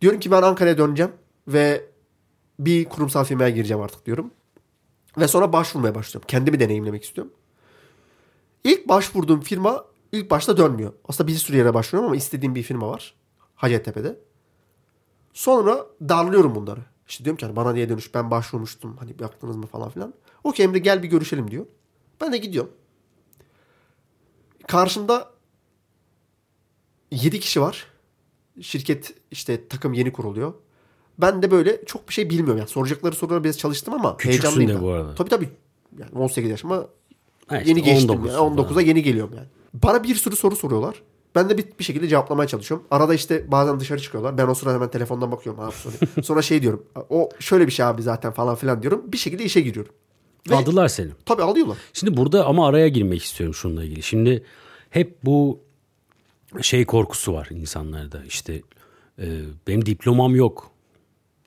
Diyorum ki ben Ankara'ya döneceğim ve bir kurumsal firmaya gireceğim artık diyorum. Ve sonra başvurmaya başlıyorum. Kendimi deneyimlemek istiyorum. İlk başvurduğum firma ilk başta dönmüyor. Aslında bir sürü yere başvuruyorum ama istediğim bir firma var. Hacettepe'de. Sonra darlıyorum bunları. İşte diyorum ki hani bana niye dönüş ben başvurmuştum hani baktınız mı falan filan. Okey Emre gel bir görüşelim diyor. Ben de gidiyorum. Karşımda 7 kişi var. Şirket işte takım yeni kuruluyor. Ben de böyle çok bir şey bilmiyorum. Yani soracakları sorulara biraz çalıştım ama Küçüksün heyecanlıyım. de da. bu arada. Tabii tabii. Yani 18 yaşıma Ha işte yeni geçtim. 19 yani. 19'a yeni geliyorum yani. Bana bir sürü soru soruyorlar. Ben de bir, bir şekilde cevaplamaya çalışıyorum. Arada işte bazen dışarı çıkıyorlar. Ben o sırada hemen telefondan bakıyorum. Abi soruyor. Sonra şey diyorum. O şöyle bir şey abi zaten falan filan diyorum. Bir şekilde işe giriyorum. Ve Aldılar seni. tabii alıyorlar. Şimdi burada ama araya girmek istiyorum şununla ilgili. Şimdi hep bu şey korkusu var insanlarda. İşte e, benim diplomam yok.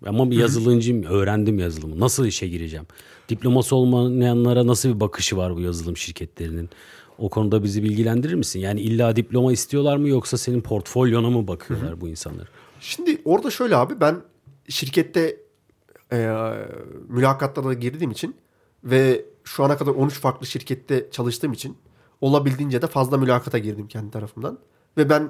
Ama bir yazılımcıyım, öğrendim yazılımı. Nasıl işe gireceğim? Diploması olmayanlara nasıl bir bakışı var bu yazılım şirketlerinin? O konuda bizi bilgilendirir misin? Yani illa diploma istiyorlar mı yoksa senin portfolyona mı bakıyorlar bu insanlar? Şimdi orada şöyle abi ben şirkette e, mülakatlara girdiğim için ve şu ana kadar 13 farklı şirkette çalıştığım için olabildiğince de fazla mülakata girdim kendi tarafımdan. Ve ben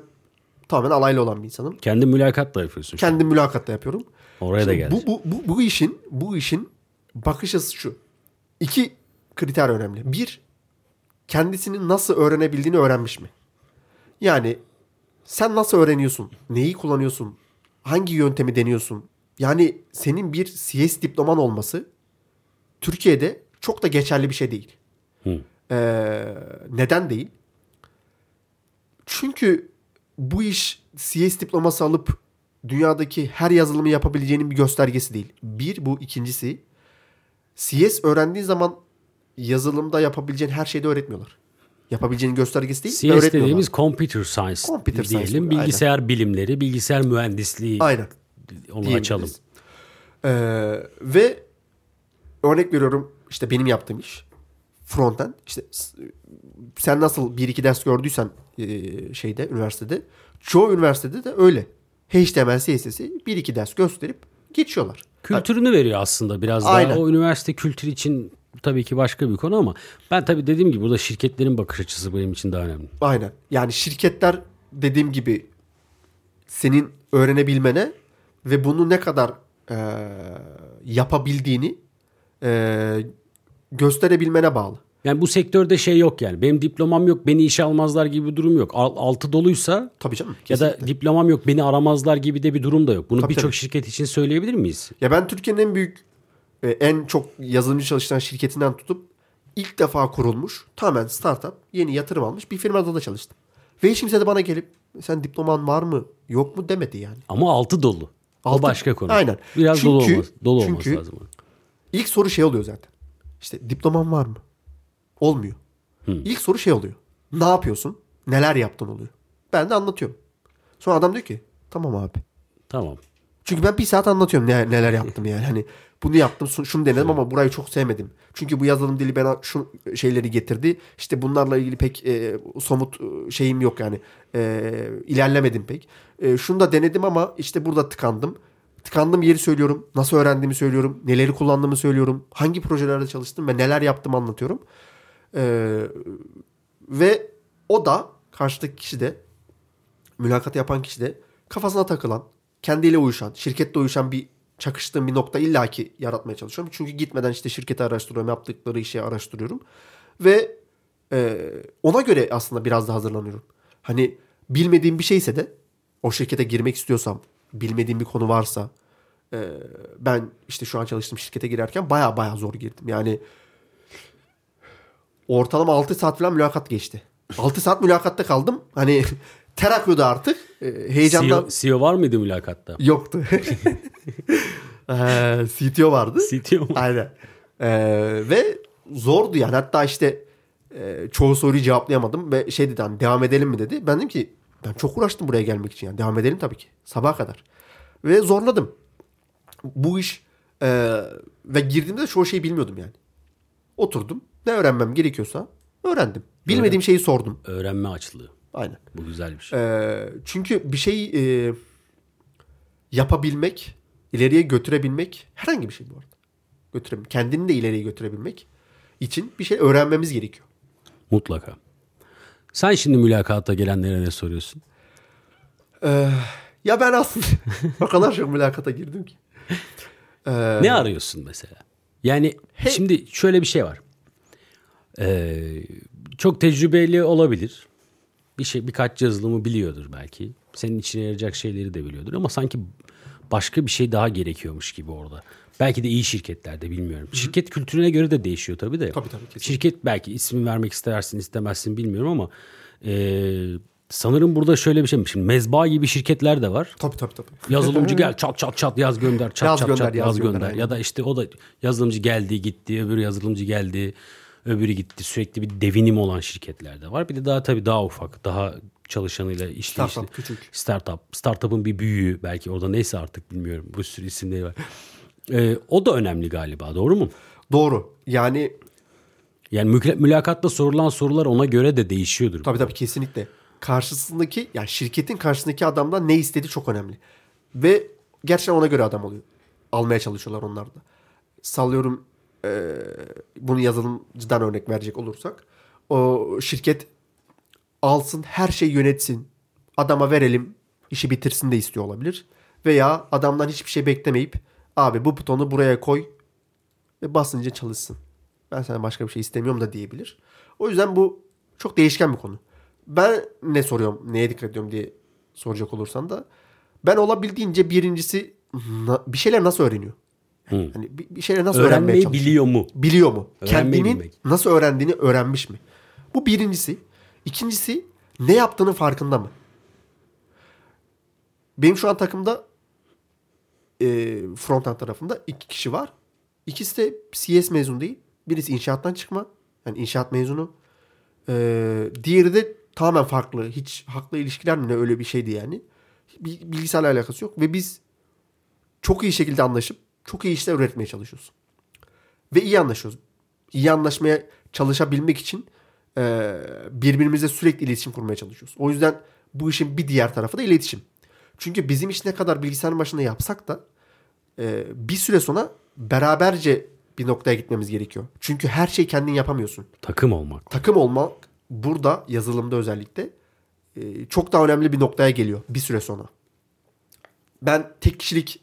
tamamen alaylı olan bir insanım. Kendi mülakatla yapıyorsun. Kendim mülakatta yapıyorum. Oraya da Şimdi geleceğim. bu, bu, bu, bu işin bu işin bakış açısı şu. İki kriter önemli. Bir, kendisini nasıl öğrenebildiğini öğrenmiş mi? Yani sen nasıl öğreniyorsun? Neyi kullanıyorsun? Hangi yöntemi deniyorsun? Yani senin bir CS diploman olması Türkiye'de çok da geçerli bir şey değil. Hı. Ee, neden değil? Çünkü bu iş CS diploması alıp dünyadaki her yazılımı yapabileceğinin bir göstergesi değil. Bir bu ikincisi CS öğrendiğin zaman yazılımda yapabileceğin her şeyi de öğretmiyorlar. Yapabileceğin göstergesi değil, CS öğretmiyorlar. dediğimiz computer science Computer science, diyelim. aynen. Bilgisayar bilimleri, bilgisayar mühendisliği Aynen. onu açalım. Ee, ve örnek veriyorum işte benim yaptığım iş frontend işte sen nasıl bir iki ders gördüysen e, şeyde üniversitede çoğu üniversitede de öyle. HTML bir iki ders gösterip geçiyorlar. Kültürünü veriyor aslında biraz daha. Aynen. O üniversite kültürü için tabii ki başka bir konu ama ben tabii dediğim gibi burada şirketlerin bakış açısı benim için daha önemli. Aynen. Yani şirketler dediğim gibi senin öğrenebilmene ve bunu ne kadar e, yapabildiğini e, gösterebilmene bağlı. Yani bu sektörde şey yok yani. Benim diplomam yok, beni işe almazlar gibi bir durum yok. Al- Altı doluysa Tabii canım. ya da diplomam yok, beni aramazlar gibi de bir durum da yok. Bunu birçok şirket için söyleyebilir miyiz? Ya ben Türkiye'nin en büyük e, en çok yazılımcı çalışan şirketinden tutup ilk defa kurulmuş tamamen startup yeni yatırım almış bir firmada da çalıştım. Ve hiç kimse de bana gelip sen diploman var mı yok mu demedi yani. Ama altı dolu. O Altı- başka konu. Aynen. Biraz Çünkü- dolu olması, dolu olması çünkü- lazım. İlk soru şey oluyor zaten. İşte diploman var mı? Olmuyor. İlk soru şey oluyor. Ne yapıyorsun? Neler yaptın oluyor. Ben de anlatıyorum. Sonra adam diyor ki tamam abi. Tamam. Çünkü ben bir saat anlatıyorum ne, neler yaptım yani. Hani bunu yaptım şunu denedim ama burayı çok sevmedim. Çünkü bu yazılım dili bana şu şeyleri getirdi. İşte bunlarla ilgili pek e, somut e, şeyim yok yani. E, ilerlemedim pek. E, şunu da denedim ama işte burada tıkandım. Tıkandığım yeri söylüyorum. Nasıl öğrendiğimi söylüyorum. Neleri kullandığımı söylüyorum. Hangi projelerde çalıştım ve neler yaptım anlatıyorum. E, ve o da karşıdaki kişi de mülakat yapan kişi de kafasına takılan, kendiyle uyuşan, şirkette uyuşan bir çakıştığım bir nokta illaki yaratmaya çalışıyorum. Çünkü gitmeden işte şirketi araştırıyorum, yaptıkları işi araştırıyorum. Ve e, ona göre aslında biraz da hazırlanıyorum. Hani bilmediğim bir şeyse de o şirkete girmek istiyorsam, bilmediğim bir konu varsa e, ben işte şu an çalıştığım şirkete girerken baya baya zor girdim. Yani ortalama 6 saat falan mülakat geçti. 6 saat mülakatta kaldım. Hani ter akıyordu artık. E, heyecandan. CEO, CEO var mıydı mülakatta? Yoktu. ee, CTO vardı. CTO mu? Aynen. Ee, ve zordu yani. Hatta işte e, çoğu soruyu cevaplayamadım ve şey dedi hani devam edelim mi dedi. Ben dedim ki ben çok uğraştım buraya gelmek için yani. Devam edelim tabii ki. Sabaha kadar. Ve zorladım. Bu iş e, ve girdiğimde de çoğu şeyi bilmiyordum yani. Oturdum. Ne öğrenmem gerekiyorsa öğrendim. Bilmediğim şeyi sordum. Öğrenme açlığı. Aynen. Bu güzel bir şey. Ee, çünkü bir şey e, yapabilmek, ileriye götürebilmek herhangi bir şey bu arada. Götürebilmek, kendini de ileriye götürebilmek için bir şey öğrenmemiz gerekiyor. Mutlaka. Sen şimdi mülakata gelenlere ne soruyorsun? Ee, ya ben aslında o kadar çok mülakata girdim ki. Ee, ne arıyorsun mesela? Yani he, şimdi şöyle bir şey var. Ee, çok tecrübeli olabilir. Bir şey birkaç yazılımı biliyordur belki. Senin içine yarayacak şeyleri de biliyordur ama sanki başka bir şey daha gerekiyormuş gibi orada. Belki de iyi şirketlerde bilmiyorum. Hı-hı. Şirket kültürüne göre de değişiyor tabii de. Tabii tabii. Kesinlikle. Şirket belki ismi vermek istersin istemezsin bilmiyorum ama e, sanırım burada şöyle bir şey. Şimdi mezba gibi şirketler de var. Tabii tabii tabii. Yazılımcı gel çat çat çat yaz gönder çat yaz çat gönder, çat yaz, yaz gönder. gönder ya da işte o da yazılımcı geldi gitti öbür yazılımcı geldi öbürü gitti. Sürekli bir devinim olan şirketler de var. Bir de daha tabii daha ufak, daha çalışanıyla işleyişli. Startup, küçük. Startup. Startup'ın bir büyüğü belki orada neyse artık bilmiyorum. Bu sürü isimleri var. Ee, o da önemli galiba doğru mu? Doğru. Yani yani mülakatta sorulan sorular ona göre de değişiyordur. Tabii tabii kesinlikle. Karşısındaki yani şirketin karşısındaki adamdan ne istediği çok önemli. Ve gerçekten ona göre adam oluyor. Almaya çalışıyorlar onlar da. Sallıyorum e, bunu yazılımcıdan örnek verecek olursak o şirket alsın her şeyi yönetsin adama verelim işi bitirsin de istiyor olabilir. Veya adamdan hiçbir şey beklemeyip abi bu butonu buraya koy ve basınca çalışsın. Ben sana başka bir şey istemiyorum da diyebilir. O yüzden bu çok değişken bir konu. Ben ne soruyorum, neye dikkat ediyorum diye soracak olursan da ben olabildiğince birincisi bir şeyler nasıl öğreniyor? Yani hani bir, bir şeyler nasıl Öğrenmeyi öğrenmeye çalışıyor? biliyor mu? Biliyor mu? Öğrenmeyi Kendinin bilmek. nasıl öğrendiğini öğrenmiş mi? Bu birincisi. İkincisi ne yaptığının farkında mı? Benim şu an takımda e, frontend tarafında iki kişi var. İkisi de CS mezun değil. Birisi inşaattan çıkma. Yani inşaat mezunu. E, diğeri de tamamen farklı. Hiç haklı ilişkiler mi ne öyle bir şeydi yani. Bilgisayarla alakası yok. Ve biz çok iyi şekilde anlaşıp çok iyi işler üretmeye çalışıyoruz. Ve iyi anlaşıyoruz. İyi anlaşmaya çalışabilmek için e, birbirimize sürekli iletişim kurmaya çalışıyoruz. O yüzden bu işin bir diğer tarafı da iletişim. Çünkü bizim iş ne kadar bilgisayarın başında yapsak da e, bir süre sonra beraberce bir noktaya gitmemiz gerekiyor. Çünkü her şeyi kendin yapamıyorsun. Takım olmak. Takım olmak burada yazılımda özellikle e, çok daha önemli bir noktaya geliyor bir süre sonra ben tek kişilik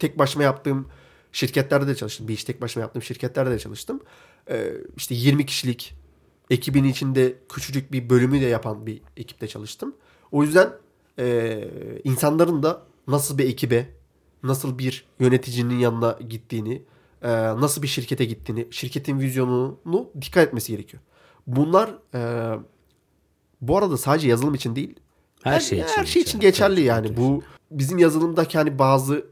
tek başıma yaptığım şirketlerde de çalıştım. Bir iş tek başıma yaptığım şirketlerde de çalıştım. Ee, işte 20 kişilik ekibin içinde küçücük bir bölümü de yapan bir ekipte çalıştım. O yüzden e, insanların da nasıl bir ekibe, nasıl bir yöneticinin yanına gittiğini, e, nasıl bir şirkete gittiğini, şirketin vizyonunu dikkat etmesi gerekiyor. Bunlar e, bu arada sadece yazılım için değil, her, şey için. Her şey için geçerli yani. Bu bizim yazılımdaki hani bazı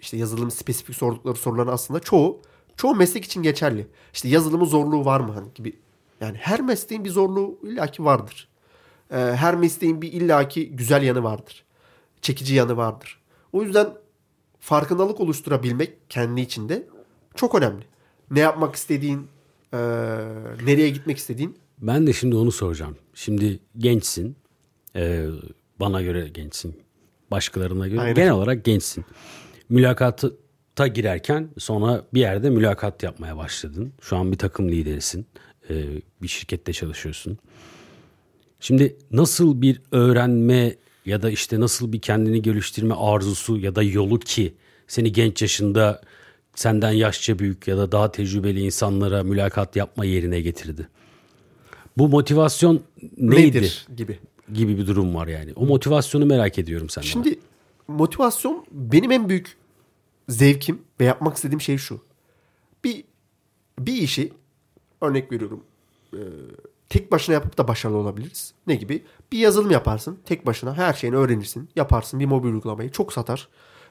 işte yazılım spesifik sordukları soruların aslında çoğu çoğu meslek için geçerli. İşte yazılımın zorluğu var mı hani gibi. Yani her mesleğin bir zorluğu illaki vardır. Ee, her mesleğin bir illaki güzel yanı vardır. Çekici yanı vardır. O yüzden farkındalık oluşturabilmek kendi içinde çok önemli. Ne yapmak istediğin, e, nereye gitmek istediğin. Ben de şimdi onu soracağım. Şimdi gençsin. E, bana göre gençsin. Başkalarına göre Aynen. genel olarak gençsin. Mülakata girerken sonra bir yerde mülakat yapmaya başladın. Şu an bir takım liderisin. E, bir şirkette çalışıyorsun. Şimdi nasıl bir öğrenme ya da işte nasıl bir kendini geliştirme arzusu ya da yolu ki seni genç yaşında senden yaşça büyük ya da daha tecrübeli insanlara mülakat yapma yerine getirdi. Bu motivasyon neydi? Nedir gibi. Gibi bir durum var yani. O motivasyonu merak ediyorum senden. Şimdi motivasyon benim en büyük zevkim ve yapmak istediğim şey şu. Bir bir işi örnek veriyorum tek başına yapıp da başarılı olabiliriz. Ne gibi? Bir yazılım yaparsın tek başına her şeyini öğrenirsin. Yaparsın bir mobil uygulamayı çok satar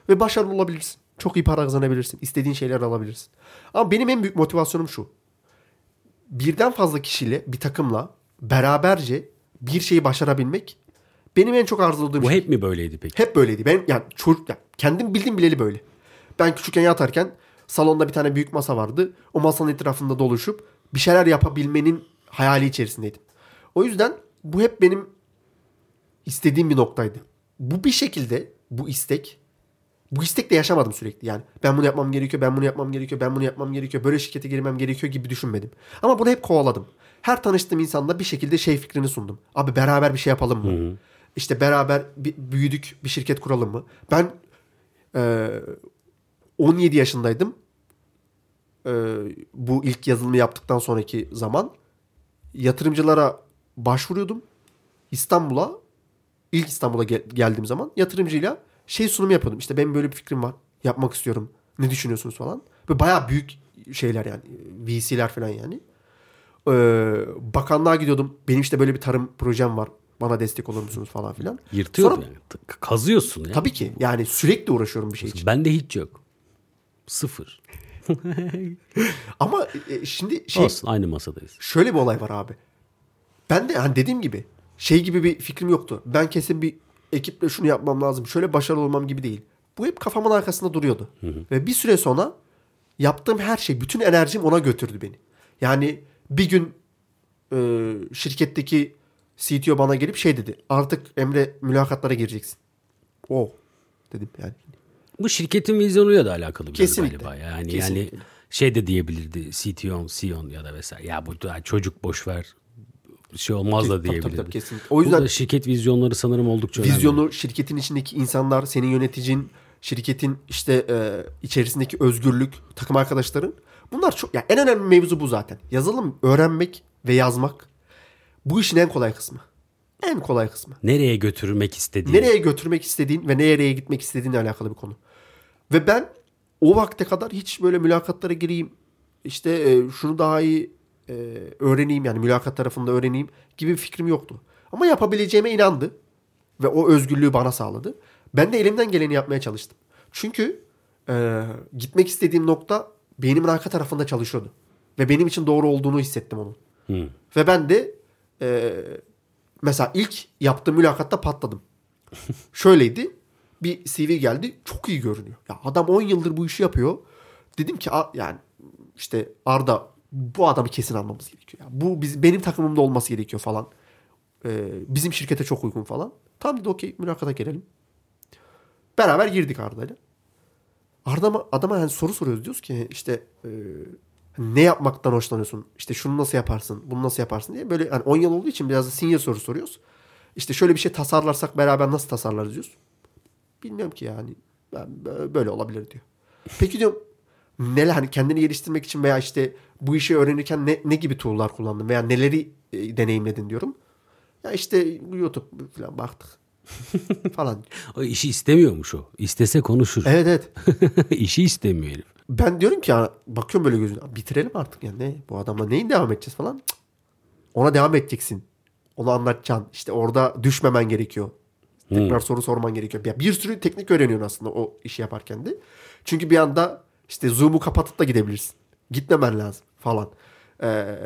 ve başarılı olabilirsin. Çok iyi para kazanabilirsin. İstediğin şeyler alabilirsin. Ama benim en büyük motivasyonum şu. Birden fazla kişiyle bir takımla beraberce bir şeyi başarabilmek benim en çok arzuladığım Bu şey. hep mi böyleydi peki? Hep böyleydi. Ben yani çocuk ya, kendim bildim bileli böyle. Ben küçükken yatarken salonda bir tane büyük masa vardı. O masanın etrafında doluşup bir şeyler yapabilmenin hayali içerisindeydim. O yüzden bu hep benim istediğim bir noktaydı. Bu bir şekilde bu istek bu istekle yaşamadım sürekli yani. Ben bunu yapmam gerekiyor, ben bunu yapmam gerekiyor, ben bunu yapmam gerekiyor, böyle şirkete girmem gerekiyor gibi düşünmedim. Ama bunu hep kovaladım. Her tanıştığım insanla bir şekilde şey fikrini sundum. Abi beraber bir şey yapalım mı? Hı hı. İşte beraber bir, büyüdük bir şirket kuralım mı? Ben e, 17 yaşındaydım. E, bu ilk yazılımı yaptıktan sonraki zaman yatırımcılara başvuruyordum. İstanbul'a ilk İstanbul'a gel- geldiğim zaman yatırımcıyla şey sunumu yapıyordum. İşte benim böyle bir fikrim var. Yapmak istiyorum. Ne düşünüyorsunuz falan. Böyle bayağı büyük şeyler yani. VC'ler falan yani. Ee, bakanlığa gidiyordum. Benim işte böyle bir tarım projem var. Bana destek olur musunuz falan filan. Yırtıyordun yani. Kazıyorsun ya. Tabii ki. Yani sürekli uğraşıyorum bir şey için. Bende hiç yok. Sıfır. Ama e, şimdi şey... Olsun aynı masadayız. Şöyle bir olay var abi. Ben de hani dediğim gibi şey gibi bir fikrim yoktu. Ben kesin bir ekiple şunu yapmam lazım. Şöyle başarılı olmam gibi değil. Bu hep kafamın arkasında duruyordu. Hı hı. Ve bir süre sonra yaptığım her şey, bütün enerjim ona götürdü beni. Yani bir gün e, şirketteki CTO bana gelip şey dedi. Artık Emre mülakatlara gireceksin. Oh, dedim yani. Bu şirketin vizyonuyla da alakalı Kesinlikle. galiba. Yani Kesinlikle. yani şey de diyebilirdi CTO, CEO ya da vesaire. Ya bu çocuk boş ver şey olmaz da diyebilirdi. Tabii, tabii, kesinlikle. O yüzden Burada şirket vizyonları sanırım oldukça vizyonu, önemli. şirketin içindeki insanlar, senin yöneticin, şirketin işte e, içerisindeki özgürlük, takım arkadaşların bunlar çok yani en önemli mevzu bu zaten. Yazılım öğrenmek ve yazmak bu işin en kolay kısmı. En kolay kısmı. Nereye götürmek istediğin. Nereye götürmek istediğin ve nereye gitmek istediğinle alakalı bir konu. Ve ben o vakte kadar hiç böyle mülakatlara gireyim. işte e, şunu daha iyi e, öğreneyim yani mülakat tarafında öğreneyim gibi bir fikrim yoktu. Ama yapabileceğime inandı. Ve o özgürlüğü bana sağladı. Ben de elimden geleni yapmaya çalıştım. Çünkü e, gitmek istediğim nokta beynimin arka tarafında çalışıyordu. Ve benim için doğru olduğunu hissettim onun. Hmm. Ve ben de e, mesela ilk yaptığım mülakatta patladım. Şöyleydi bir CV geldi. Çok iyi görünüyor. Ya adam 10 yıldır bu işi yapıyor. Dedim ki yani işte Arda bu adamı kesin almamız gerekiyor. Yani bu biz, benim takımımda olması gerekiyor falan. Ee, bizim şirkete çok uygun falan. Tamam dedi okey mülakata gelelim. Beraber girdik Arda'yla. Arda adama yani soru soruyoruz diyoruz ki işte e, ne yapmaktan hoşlanıyorsun? İşte şunu nasıl yaparsın? Bunu nasıl yaparsın diye böyle yani 10 yıl olduğu için biraz da senior soru soruyoruz. İşte şöyle bir şey tasarlarsak beraber nasıl tasarlarız diyoruz. Bilmiyorum ki yani. Ben böyle olabilir diyor. Peki diyorum neler hani kendini geliştirmek için veya işte bu işi öğrenirken ne, ne gibi tool'lar kullandın veya neleri e, deneyimledin diyorum. Ya işte YouTube falan baktık. falan. o işi istemiyormuş o. İstese konuşur. Evet evet. İşi istemiyor herif. Ben diyorum ki ya bakıyorum böyle gözüne. Bitirelim artık yani ne bu adamla neyin devam edeceğiz falan. Ona devam edeceksin. Onu anlatacaksın. İşte orada düşmemen gerekiyor. Tekrar hmm. soru sorman gerekiyor. Ya bir sürü teknik öğreniyorsun aslında o işi yaparken de. Çünkü bir anda işte Zoom'u kapatıp da gidebilirsin. Gitmemen lazım falan. Ee,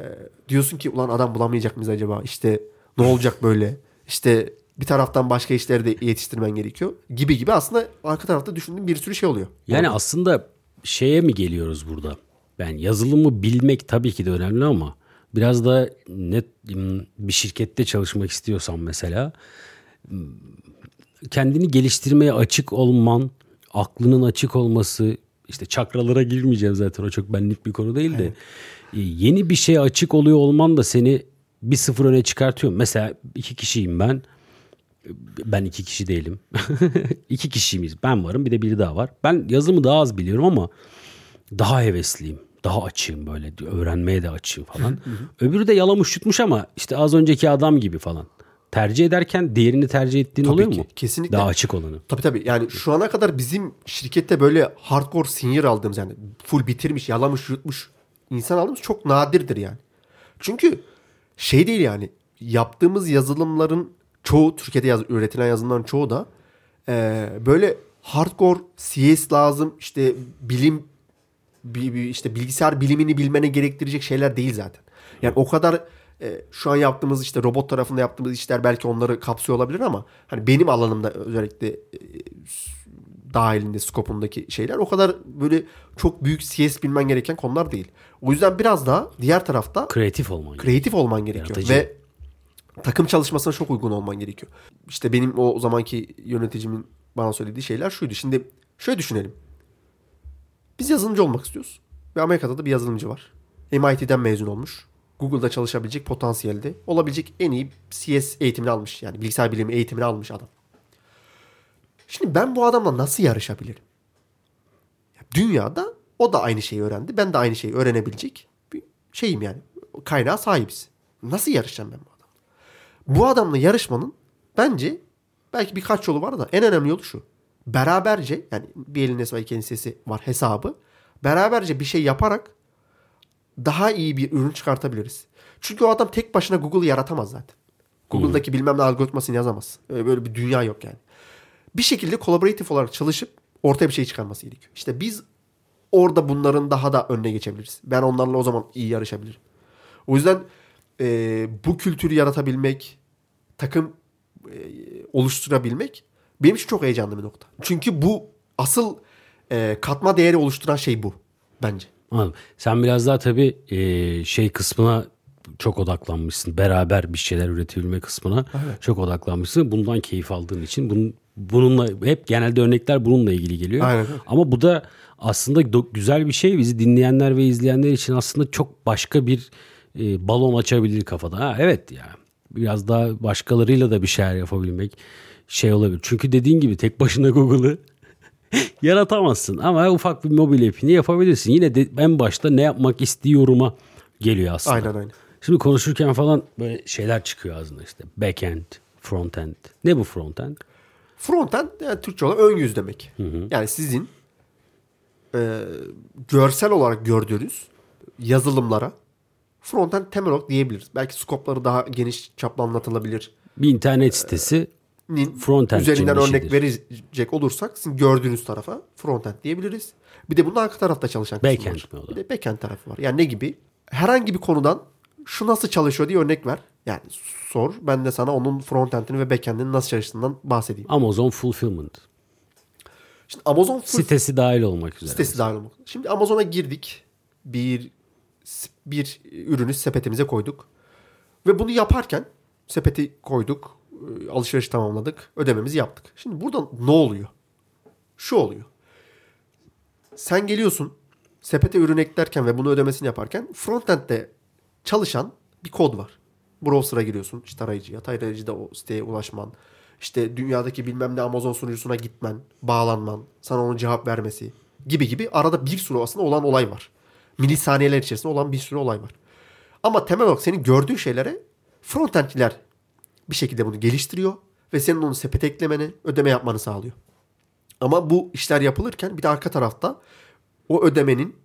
diyorsun ki ulan adam bulamayacak mıyız acaba? İşte ne olacak böyle? İşte Bir taraftan başka işleri de yetiştirmen gerekiyor. Gibi gibi aslında arka tarafta düşündüğün bir sürü şey oluyor. Yani Orada. aslında şeye mi geliyoruz burada? Ben yazılımı bilmek tabii ki de önemli ama biraz da net bir şirkette çalışmak istiyorsan mesela kendini geliştirmeye açık olman, aklının açık olması, işte çakralara girmeyeceğim zaten o çok benlik bir konu değil de evet. E, yeni bir şeye açık oluyor olman da seni bir sıfır öne çıkartıyor. Mesela iki kişiyim ben. Ben iki kişi değilim. iki kişiyimiz. Ben varım bir de biri daha var. Ben yazımı daha az biliyorum ama daha hevesliyim. Daha açığım böyle. Öğrenmeye de açığım falan. Öbürü de yalamış yutmuş ama işte az önceki adam gibi falan tercih ederken diğerini tercih ettiğin tabii oluyor ki, mu? Kesinlikle. Daha açık olanı. Tabii tabii. Yani şu ana kadar bizim şirkette böyle hardcore senior aldığımız yani full bitirmiş, yalamış, yutmuş insan aldığımız çok nadirdir yani. Çünkü şey değil yani yaptığımız yazılımların çoğu Türkiye'de yaz, üretilen yazılımların çoğu da e, böyle hardcore CS lazım işte bilim bir, bir işte bilgisayar bilimini bilmene gerektirecek şeyler değil zaten. Yani o kadar e, şu an yaptığımız işte robot tarafında yaptığımız işler belki onları kapsıyor olabilir ama hani benim alanımda özellikle e, dahilinde skopundaki şeyler o kadar böyle çok büyük CS bilmen gereken konular değil. O yüzden biraz daha diğer tarafta kreatif olman kreatif olman gerekiyor Yaratıcı. ve takım çalışmasına çok uygun olman gerekiyor. İşte benim o zamanki yöneticimin bana söylediği şeyler şuydu. Şimdi şöyle düşünelim. Biz yazılımcı olmak istiyoruz. Ve Amerika'da da bir yazılımcı var. MIT'den mezun olmuş. Google'da çalışabilecek potansiyelde olabilecek en iyi CS eğitimini almış. Yani bilgisayar bilimi eğitimini almış adam. Şimdi ben bu adamla nasıl yarışabilirim? Dünyada o da aynı şeyi öğrendi. Ben de aynı şeyi öğrenebilecek bir şeyim yani. Kaynağa sahibiz. Nasıl yarışacağım ben bu? Bu adamla yarışmanın bence belki birkaç yolu var da en önemli yolu şu. Beraberce yani bir elin nesi var iki elin sesi var hesabı. Beraberce bir şey yaparak daha iyi bir ürün çıkartabiliriz. Çünkü o adam tek başına Google'ı yaratamaz zaten. Google'daki hmm. bilmem ne algoritmasını yazamaz. Böyle bir dünya yok yani. Bir şekilde kolaboratif olarak çalışıp ortaya bir şey çıkarması gerekiyor. İşte biz orada bunların daha da önüne geçebiliriz. Ben onlarla o zaman iyi yarışabilirim. O yüzden e, bu kültürü yaratabilmek, takım e, oluşturabilmek benim için çok heyecanlı bir nokta. Çünkü bu asıl e, katma değeri oluşturan şey bu bence. Anladım. Sen biraz daha tabii e, şey kısmına çok odaklanmışsın. Beraber bir şeyler üretebilme kısmına evet. çok odaklanmışsın. Bundan keyif aldığın için bunun bununla hep genelde örnekler bununla ilgili geliyor. Aynen. Ama bu da aslında güzel bir şey. Bizi dinleyenler ve izleyenler için aslında çok başka bir e, balon açabilir kafada. Ha, evet ya. Yani. Biraz daha başkalarıyla da bir şeyler yapabilmek şey olabilir. Çünkü dediğin gibi tek başına Google'ı yaratamazsın ama ufak bir mobil app'ini yapabilirsin. Yine de en başta ne yapmak istiyorum'a geliyor aslında. Aynen aynen. Şimdi konuşurken falan böyle şeyler çıkıyor ağzında işte. Backend, frontend. Ne bu frontend? Frontend yani Türkçe olarak ön yüz demek. Hı hı. Yani sizin e, görsel olarak gördüğünüz yazılımlara frontend temel olarak diyebiliriz. Belki skopları daha geniş çaplı anlatılabilir. Bir internet sitesi frontend üzerinden örnek verecek olursak sizin gördüğünüz tarafa frontend diyebiliriz. Bir de bunun arka tarafta çalışan backend var. Bir de backend tarafı var. Yani ne gibi? Herhangi bir konudan şu nasıl çalışıyor diye örnek ver. Yani sor. Ben de sana onun frontend'ini ve backend'inin nasıl çalıştığından bahsedeyim. Amazon Fulfillment. Şimdi Amazon sitesi dahil olmak üzere. Sitesi dahil olmak. Şimdi Amazon'a girdik. Bir bir ürünü sepetimize koyduk. Ve bunu yaparken sepeti koyduk. E, alışveriş tamamladık. Ödememizi yaptık. Şimdi burada ne oluyor? Şu oluyor. Sen geliyorsun sepete ürün eklerken ve bunu ödemesini yaparken frontend'de çalışan bir kod var. Browser'a giriyorsun. İşte arayıcıya. Tarayıcıda o siteye ulaşman. İşte dünyadaki bilmem ne Amazon sunucusuna gitmen. Bağlanman. Sana onun cevap vermesi. Gibi gibi. Arada bir sürü aslında olan olay var. Milisaniyeler içerisinde olan bir sürü olay var. Ama temel olarak senin gördüğün şeylere frontendciler bir şekilde bunu geliştiriyor ve senin onu sepete eklemeni, ödeme yapmanı sağlıyor. Ama bu işler yapılırken bir de arka tarafta o ödemenin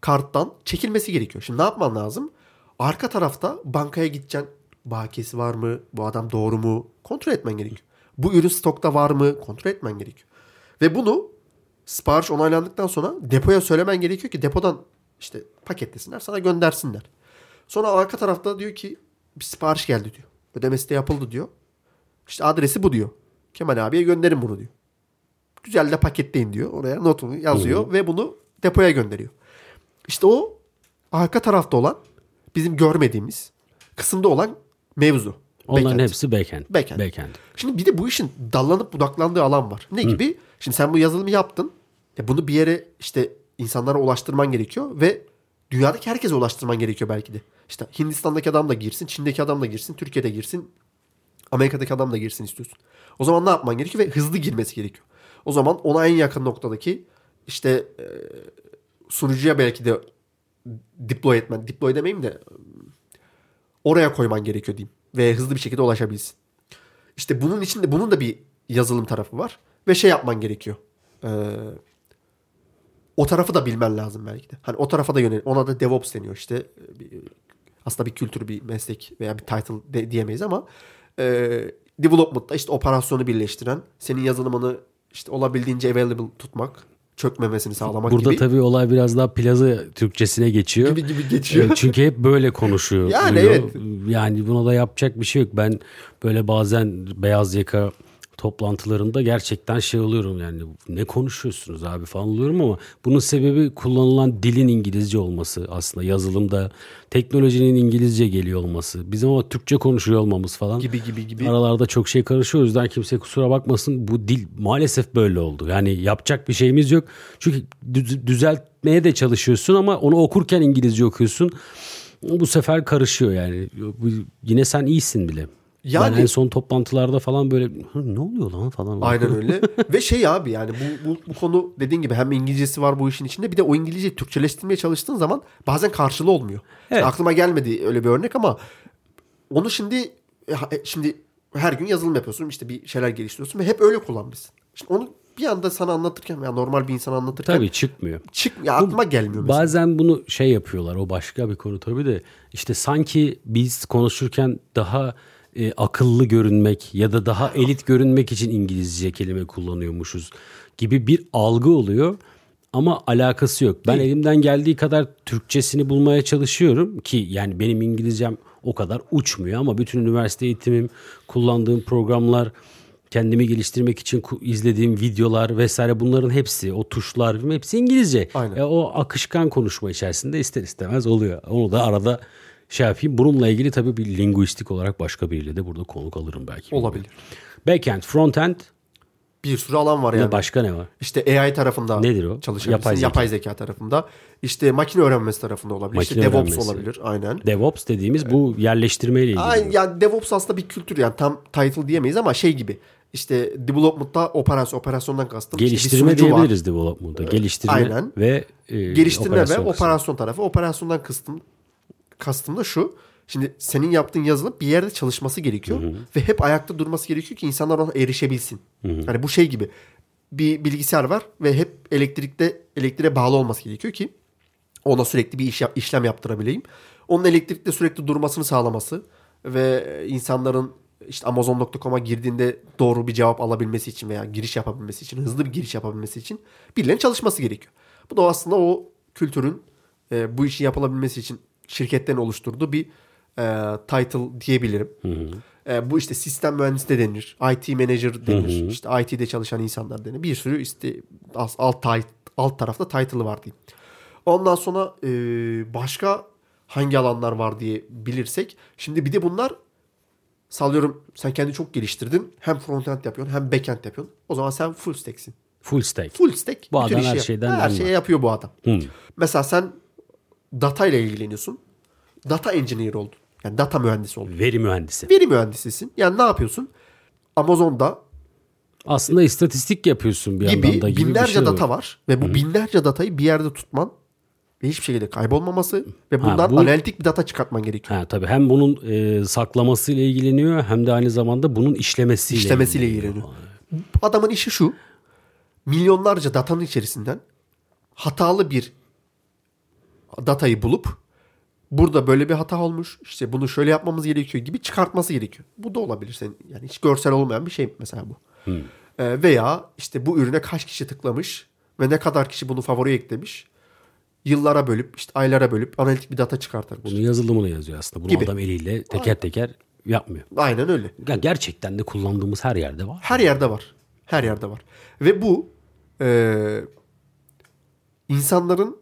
karttan çekilmesi gerekiyor. Şimdi ne yapman lazım? Arka tarafta bankaya gideceksin. Bakiyesi var mı? Bu adam doğru mu? Kontrol etmen gerekiyor. Bu ürün stokta var mı? Kontrol etmen gerekiyor. Ve bunu sipariş onaylandıktan sonra depoya söylemen gerekiyor ki depodan işte paketlesinler sana göndersinler. Sonra arka tarafta diyor ki bir sipariş geldi diyor. Ödemesi de yapıldı diyor. İşte adresi bu diyor. Kemal abiye gönderin bunu diyor. Güzel de paketleyin diyor. Oraya notunu yazıyor Hı-hı. ve bunu depoya gönderiyor. İşte o arka tarafta olan bizim görmediğimiz kısımda olan mevzu. Onların backend. hepsi backend. backend. backend. Şimdi bir de bu işin dallanıp budaklandığı alan var. Ne Hı. gibi? Şimdi sen bu yazılımı yaptın. Ya bunu bir yere işte insanlara ulaştırman gerekiyor ve dünyadaki herkese ulaştırman gerekiyor belki de. İşte Hindistan'daki adam da girsin, Çin'deki adam da girsin, Türkiye'de girsin, Amerika'daki adam da girsin istiyorsun. O zaman ne yapman gerekiyor ve hızlı girmesi gerekiyor. O zaman ona en yakın noktadaki işte e, sunucuya belki de deploy etmen, deploy demeyeyim de oraya koyman gerekiyor diyeyim ve hızlı bir şekilde ulaşabilsin. İşte bunun içinde bunun da bir yazılım tarafı var ve şey yapman gerekiyor. Ee, o tarafı da bilmen lazım belki de. Hani o tarafa da yönel. Ona da DevOps deniyor işte. Aslında bir kültür, bir meslek veya bir title de, diyemeyiz ama e, development'ta işte operasyonu birleştiren, senin yazılımını işte olabildiğince available tutmak, çökmemesini sağlamak Burada gibi. Burada tabii olay biraz daha plaza Türkçesine geçiyor. Gibi gibi geçiyor. Çünkü hep böyle konuşuyor. Yani evet. Yani buna da yapacak bir şey yok. Ben böyle bazen beyaz yaka toplantılarında gerçekten şey oluyorum yani ne konuşuyorsunuz abi? falan oluyorum ama bunun sebebi kullanılan dilin İngilizce olması aslında. Yazılımda teknolojinin İngilizce geliyor olması. Bizim ama Türkçe konuşuyor olmamız falan gibi gibi gibi. aralarda çok şey karışıyor. O yüzden kimse kusura bakmasın bu dil maalesef böyle oldu. Yani yapacak bir şeyimiz yok. Çünkü düzeltmeye de çalışıyorsun ama onu okurken İngilizce okuyorsun. Bu sefer karışıyor yani. Yine sen iyisin bile. Yani ben en son toplantılarda falan böyle ne oluyor lan falan. Aynen öyle. Ve şey abi yani bu, bu, bu konu dediğin gibi hem İngilizcesi var bu işin içinde bir de o İngilizceyi Türkçeleştirmeye çalıştığın zaman bazen karşılığı olmuyor. Evet. aklıma gelmedi öyle bir örnek ama onu şimdi e, e, şimdi her gün yazılım yapıyorsun işte bir şeyler geliştiriyorsun ve hep öyle kullanmışsın. Şimdi onu bir anda sana anlatırken ya normal bir insan anlatırken tabii çıkmıyor. Çık ya aklıma Bu, gelmiyor mesela. Bazen bunu şey yapıyorlar. O başka bir konu tabii de işte sanki biz konuşurken daha e, akıllı görünmek ya da daha elit görünmek için İngilizce kelime kullanıyormuşuz gibi bir algı oluyor. Ama alakası yok. Ben Değil. elimden geldiği kadar Türkçesini bulmaya çalışıyorum ki yani benim İngilizcem o kadar uçmuyor ama bütün üniversite eğitimim, kullandığım programlar, kendimi geliştirmek için izlediğim videolar vesaire bunların hepsi, o tuşlar hepsi İngilizce. Aynen. E, o akışkan konuşma içerisinde ister istemez oluyor. Onu da arada şey yapayım. Bununla ilgili tabii bir linguistik olarak başka biriyle de burada konuk alırım belki. Olabilir. Backend, frontend. Bir sürü alan var yani. Başka ne var? İşte AI tarafında Nedir o? Yapay zeka. Yapay zeka tarafında. İşte makine öğrenmesi tarafında olabilir. Makine işte DevOps olabilir. Aynen. DevOps dediğimiz bu yerleştirmeyle ilgili. Aynen, yani DevOps aslında bir kültür yani tam title diyemeyiz ama şey gibi. İşte development'ta operasyon, operasyondan kastım. Geliştirme işte diyebiliriz var. development'ta. Geliştirme Aynen. ve e, Geliştirme operasyon ve operasyon tarafı. Operasyondan kastım kastım da şu. Şimdi senin yaptığın yazılım bir yerde çalışması gerekiyor. Hı hı. Ve hep ayakta durması gerekiyor ki insanlar ona erişebilsin. Hı hı. Yani bu şey gibi. Bir bilgisayar var ve hep elektrikte elektriğe bağlı olması gerekiyor ki ona sürekli bir iş işlem yaptırabileyim. Onun elektrikte sürekli durmasını sağlaması ve insanların işte Amazon.com'a girdiğinde doğru bir cevap alabilmesi için veya giriş yapabilmesi için, hızlı bir giriş yapabilmesi için birilerinin çalışması gerekiyor. Bu da aslında o kültürün e, bu işi yapılabilmesi için şirketten oluşturduğu bir e, title diyebilirim. Hı hı. E, bu işte sistem mühendisi de denir. IT manager denir. Hı hı. İşte IT'de çalışan insanlar denir. Bir sürü işte alt, alt tarafta title'ı var diyeyim. Ondan sonra e, başka hangi alanlar var diye bilirsek. Şimdi bir de bunlar sallıyorum sen kendi çok geliştirdin. Hem frontend yapıyorsun hem backend yapıyorsun. O zaman sen full stack'sin. Full stack. Full stack. Bu adam her şeyden Her şeyi yapıyor bu adam. Hmm. Mesela sen data ile ilgileniyorsun. Data engineer oldun. Yani data mühendisi oldun. Veri mühendisi. Veri mühendisisin. Yani ne yapıyorsun? Amazon'da aslında istatistik yapıyorsun bir gibi, yandan da gibi binlerce şey data var ve bu Hı-hı. binlerce datayı bir yerde tutman ve hiçbir şekilde kaybolmaması ve bundan ha, bu, analitik bir data çıkartman gerekiyor. Ha, tabii hem bunun e, saklaması ile ilgileniyor hem de aynı zamanda bunun işlemesiyle işlemesiyle ilgileniyor. ilgileniyor. Adamın işi şu. Milyonlarca datanın içerisinden hatalı bir datayı bulup burada böyle bir hata olmuş. İşte bunu şöyle yapmamız gerekiyor gibi çıkartması gerekiyor. Bu da olabilir senin yani hiç görsel olmayan bir şey mesela bu. Hmm. Ee, veya işte bu ürüne kaç kişi tıklamış ve ne kadar kişi bunu favori eklemiş. Yıllara bölüp işte aylara bölüp analitik bir data çıkartır. Bunu yazılımına yazıyor aslında. Bunu gibi. adam eliyle teker teker Yapmıyor. Aynen öyle. Yani gerçekten de kullandığımız her yerde var. Her yerde var. Her yerde var. Ve bu e, insanların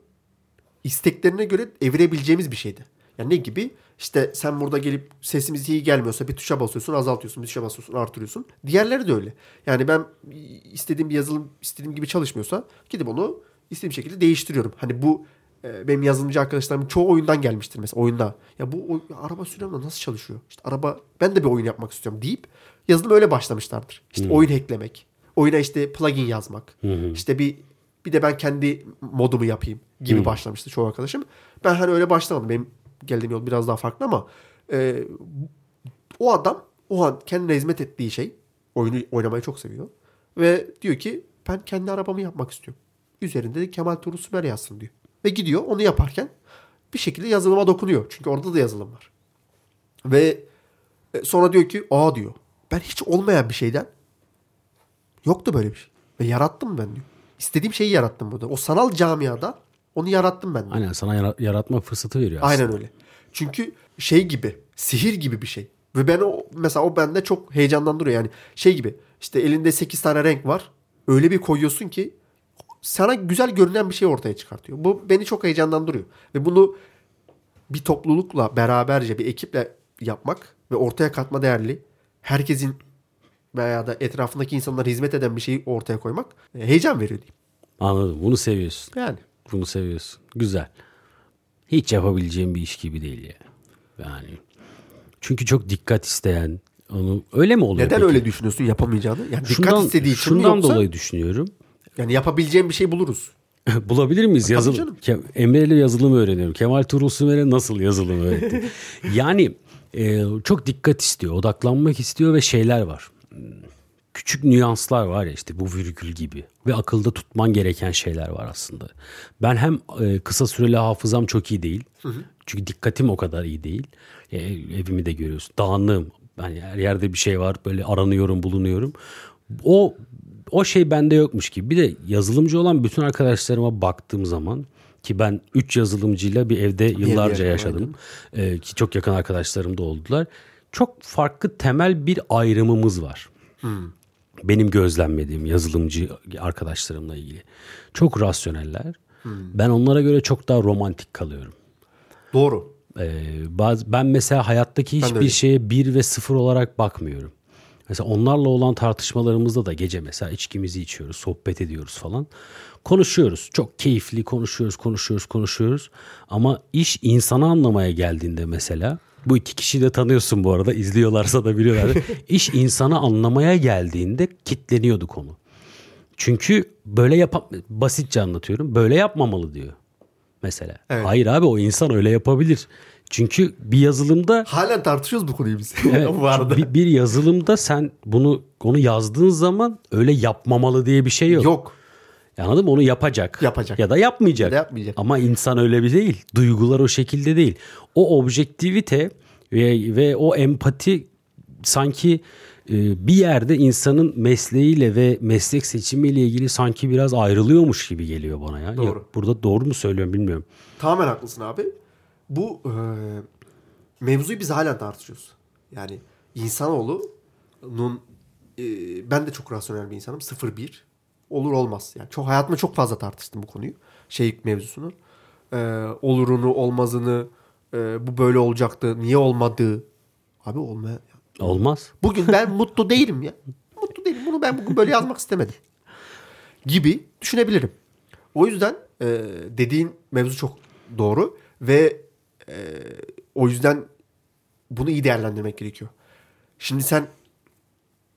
isteklerine göre evirebileceğimiz bir şeydi. Yani ne gibi? İşte sen burada gelip sesimiz iyi gelmiyorsa bir tuşa basıyorsun azaltıyorsun bir tuşa basıyorsun artırıyorsun. Diğerleri de öyle. Yani ben istediğim bir yazılım istediğim gibi çalışmıyorsa gidip onu istediğim şekilde değiştiriyorum. Hani bu e, benim yazılımcı arkadaşlarım çoğu oyundan gelmiştir mesela oyunda. Ya bu o, araba sürüyorum da nasıl çalışıyor? İşte araba ben de bir oyun yapmak istiyorum deyip yazılım öyle başlamışlardır. İşte hmm. oyun hacklemek. Oyuna işte plugin yazmak. Hmm. İşte bir bir de ben kendi modumu yapayım gibi hmm. başlamıştı çoğu arkadaşım. Ben hani öyle başlamadım. Benim geldiğim yol biraz daha farklı ama e, o adam o an kendine hizmet ettiği şey oyunu oynamayı çok seviyor. Ve diyor ki ben kendi arabamı yapmak istiyorum. Üzerinde de Kemal Tuğrul Sümer yazsın diyor. Ve gidiyor onu yaparken bir şekilde yazılıma dokunuyor. Çünkü orada da yazılım var. Ve e, sonra diyor ki aa diyor ben hiç olmayan bir şeyden yoktu böyle bir şey. Ve yarattım ben diyor. İstediğim şeyi yarattım burada. O sanal camiada onu yarattım ben. Aynen sana yaratma fırsatı veriyor aslında. Aynen öyle. Çünkü şey gibi sihir gibi bir şey. Ve ben o mesela o bende çok heyecanlandırıyor. Yani şey gibi işte elinde 8 tane renk var. Öyle bir koyuyorsun ki sana güzel görünen bir şey ortaya çıkartıyor. Bu beni çok heyecanlandırıyor. Ve bunu bir toplulukla beraberce bir ekiple yapmak ve ortaya katma değerli herkesin veya da etrafındaki insanlara hizmet eden bir şeyi ortaya koymak e, heyecan veriyor diyeyim. Anladım. Bunu seviyorsun. Yani. Bunu seviyorsun. Güzel. Hiç yapabileceğim bir iş gibi değil ya. Yani. Çünkü çok dikkat isteyen onu öyle mi oluyor? Neden peki? öyle düşünüyorsun yapamayacağını? Yani şundan, dikkat istediği için şundan yoksa, dolayı düşünüyorum. Yani yapabileceğim bir şey buluruz. Bulabilir miyiz? Yazılım. Emre ile yazılım öğreniyorum. Kemal Tuğrul Sümer'e nasıl yazılım öğretti? yani e, çok dikkat istiyor, odaklanmak istiyor ve şeyler var küçük nüanslar var ya işte bu virgül gibi ve akılda tutman gereken şeyler var aslında. Ben hem e, kısa süreli hafızam çok iyi değil. Hı hı. Çünkü dikkatim o kadar iyi değil. E, evimi de görüyorsun. Dağınığım. Yani her yerde bir şey var böyle aranıyorum bulunuyorum. O o şey bende yokmuş gibi. Bir de yazılımcı olan bütün arkadaşlarıma baktığım zaman ki ben 3 yazılımcıyla bir evde yıllarca yaşadım. Ee, ki çok yakın arkadaşlarım da oldular. Çok farklı temel bir ayrımımız var. Hmm benim gözlemlediğim yazılımcı arkadaşlarımla ilgili. Çok rasyoneller. Hmm. Ben onlara göre çok daha romantik kalıyorum. Doğru. Ee, bazı, ben mesela hayattaki hiçbir şeye bir ve sıfır olarak bakmıyorum. Mesela onlarla olan tartışmalarımızda da gece mesela içkimizi içiyoruz, sohbet ediyoruz falan. Konuşuyoruz. Çok keyifli konuşuyoruz, konuşuyoruz, konuşuyoruz. Ama iş insanı anlamaya geldiğinde mesela bu iki kişiyi de tanıyorsun bu arada. izliyorlarsa da biliyorlar. İş insanı anlamaya geldiğinde kitleniyordu konu. Çünkü böyle yap basitçe anlatıyorum. Böyle yapmamalı diyor. Mesela. Evet. Hayır abi o insan öyle yapabilir. Çünkü bir yazılımda halen tartışıyoruz bu konuyu biz. Evet, bu arada. Bir, bir yazılımda sen bunu onu yazdığın zaman öyle yapmamalı diye bir şey yok. Yok. Anladın mı? Onu yapacak. Yapacak. Ya da yapmayacak. Ya da yapmayacak. Ama insan öyle bir değil. Duygular o şekilde değil. O objektivite ve, ve o empati sanki e, bir yerde insanın mesleğiyle ve meslek seçimiyle ilgili sanki biraz ayrılıyormuş gibi geliyor bana ya. Doğru. ya burada doğru mu söylüyorum bilmiyorum. Tamamen haklısın abi. Bu e, mevzuyu biz hala tartışıyoruz. Yani insanoğlunun e, ben de çok rasyonel bir insanım. 0-1 olur olmaz. Yani çok hayatımda çok fazla tartıştım bu konuyu. Şey mevzusunu. E, olurunu, olmazını, e, bu böyle olacaktı, niye olmadı? Abi olmaya. Olmaz. Bugün ben mutlu değilim ya. Mutlu değilim. Bunu ben bugün böyle yazmak istemedim. Gibi düşünebilirim. O yüzden e, dediğin mevzu çok doğru ve e, o yüzden bunu iyi değerlendirmek gerekiyor. Şimdi sen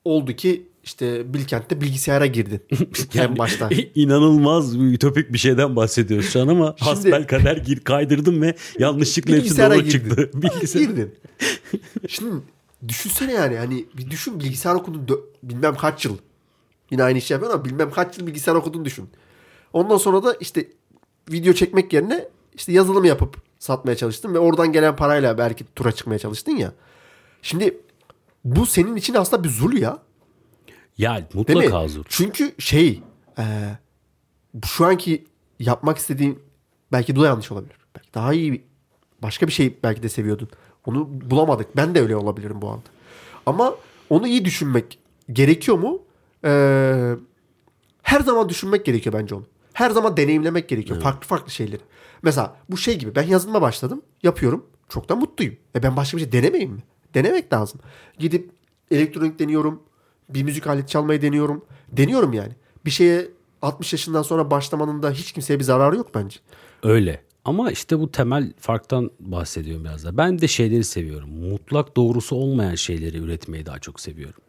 oldu ki işte Bilkent'te bilgisayara girdin. yani, en başta. İnanılmaz ütopik bir şeyden bahsediyoruz şu an ama Şimdi, hasbel kader gir kaydırdım ve yanlışlıkla hepsi doğru girdin. çıktı. Bilgisayar. girdin. Şimdi düşünsene yani hani bir düşün bilgisayar okudun bilmem kaç yıl. Yine aynı işi yapıyorsun ama bilmem kaç yıl bilgisayar okudun düşün. Ondan sonra da işte video çekmek yerine işte yazılım yapıp satmaya çalıştın ve oradan gelen parayla belki tura çıkmaya çalıştın ya. Şimdi bu senin için aslında bir zul ya. Ya mutlaka zul. Çünkü şey e, şu anki yapmak istediğin belki de yanlış olabilir. Belki daha iyi başka bir şey belki de seviyordun. Onu bulamadık. Ben de öyle olabilirim bu anda. Ama onu iyi düşünmek gerekiyor mu? Ee, her zaman düşünmek gerekiyor bence onu. Her zaman deneyimlemek gerekiyor. Evet. Farklı farklı şeyleri. Mesela bu şey gibi ben yazılıma başladım. Yapıyorum. Çok da mutluyum. E ben başka bir şey denemeyeyim mi? Denemek lazım. Gidip elektronik deniyorum. Bir müzik aleti çalmayı deniyorum. Deniyorum yani. Bir şeye 60 yaşından sonra başlamanın da hiç kimseye bir zararı yok bence. Öyle. Ama işte bu temel farktan bahsediyorum biraz da. Ben de şeyleri seviyorum. Mutlak doğrusu olmayan şeyleri üretmeyi daha çok seviyorum.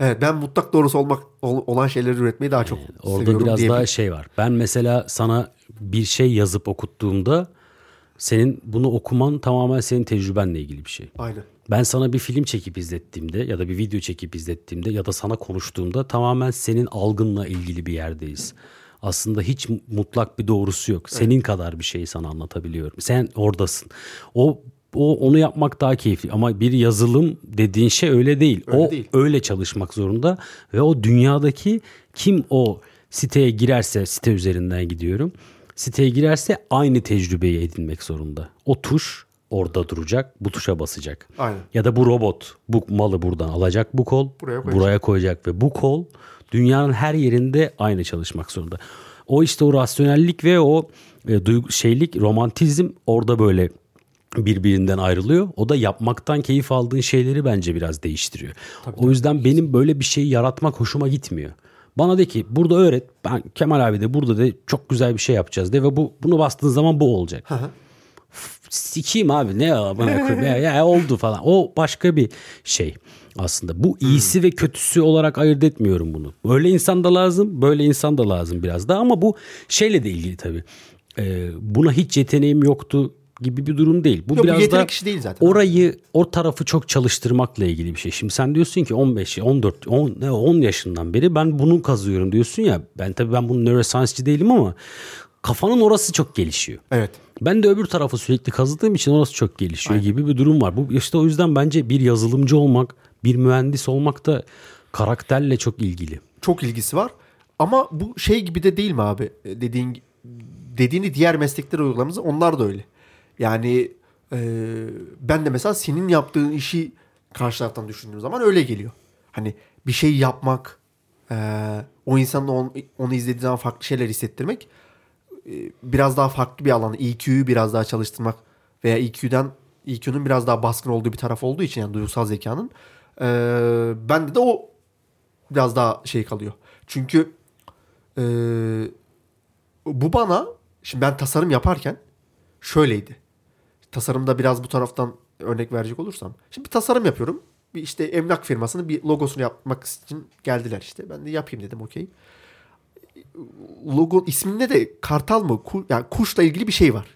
Evet ben mutlak doğrusu olmak olan şeyleri üretmeyi daha çok yani orada seviyorum. Orada biraz daha şey var. Ben mesela sana bir şey yazıp okuttuğumda senin bunu okuman tamamen senin tecrübenle ilgili bir şey. Aynen. Ben sana bir film çekip izlettiğimde ya da bir video çekip izlettiğimde ya da sana konuştuğumda tamamen senin algınla ilgili bir yerdeyiz. Aslında hiç mutlak bir doğrusu yok. Senin evet. kadar bir şeyi sana anlatabiliyorum. Sen oradasın. O o onu yapmak daha keyifli ama bir yazılım dediğin şey öyle değil. Öyle o değil. öyle çalışmak zorunda ve o dünyadaki kim o siteye girerse site üzerinden gidiyorum. Siteye girerse aynı tecrübeyi edinmek zorunda. O tuş orada duracak, bu tuşa basacak. Aynen. Ya da bu robot bu malı buradan alacak bu kol buraya koyacak. buraya koyacak ve bu kol dünyanın her yerinde aynı çalışmak zorunda. O işte o rasyonellik ve o e, duygu şeylik, romantizm orada böyle birbirinden ayrılıyor. O da yapmaktan keyif aldığın şeyleri bence biraz değiştiriyor. Tabii, o yüzden tabii. benim böyle bir şeyi yaratmak hoşuma gitmiyor. Bana de ki burada öğret. Ben Kemal abi de burada de çok güzel bir şey yapacağız de ve bu bunu bastığın zaman bu olacak. Hı hı. Sikiyim abi ne ya, ya, ya oldu falan. O başka bir şey aslında. Bu iyisi hmm. ve kötüsü olarak ayırt etmiyorum bunu. Böyle insan da lazım, böyle insan da lazım biraz da ama bu şeyle de ilgili tabii. Ee, buna hiç yeteneğim yoktu gibi bir durum değil. Bu Yok, biraz da işi değil zaten. orayı o tarafı çok çalıştırmakla ilgili bir şey. Şimdi sen diyorsun ki 15 14 10 10 yaşından beri ben bunu kazıyorum diyorsun ya. Ben tabii ben bunun neuroscience'ci değilim ama kafanın orası çok gelişiyor. Evet. Ben de öbür tarafı sürekli kazıdığım için orası çok gelişiyor Aynen. gibi bir durum var. Bu işte o yüzden bence bir yazılımcı olmak, bir mühendis olmak da karakterle çok ilgili. Çok ilgisi var. Ama bu şey gibi de değil mi abi? Dediğin dediğini diğer meslekler uygulamamız onlar da öyle. Yani e, ben de mesela senin yaptığın işi karşı taraftan düşündüğüm zaman öyle geliyor. Hani bir şey yapmak, e, o insanın onu, onu izlediği zaman farklı şeyler hissettirmek e, biraz daha farklı bir alan. EQ'yu biraz daha çalıştırmak veya EQ'den EQ'nun biraz daha baskın olduğu bir taraf olduğu için yani duygusal zekanın e, bende de o biraz daha şey kalıyor. Çünkü e, bu bana şimdi ben tasarım yaparken şöyleydi tasarımda biraz bu taraftan örnek verecek olursam. Şimdi bir tasarım yapıyorum. Bir işte emlak firmasının bir logosunu yapmak için geldiler işte. Ben de yapayım dedim okey. Logo isminde de kartal mı? Ku, yani kuşla ilgili bir şey var.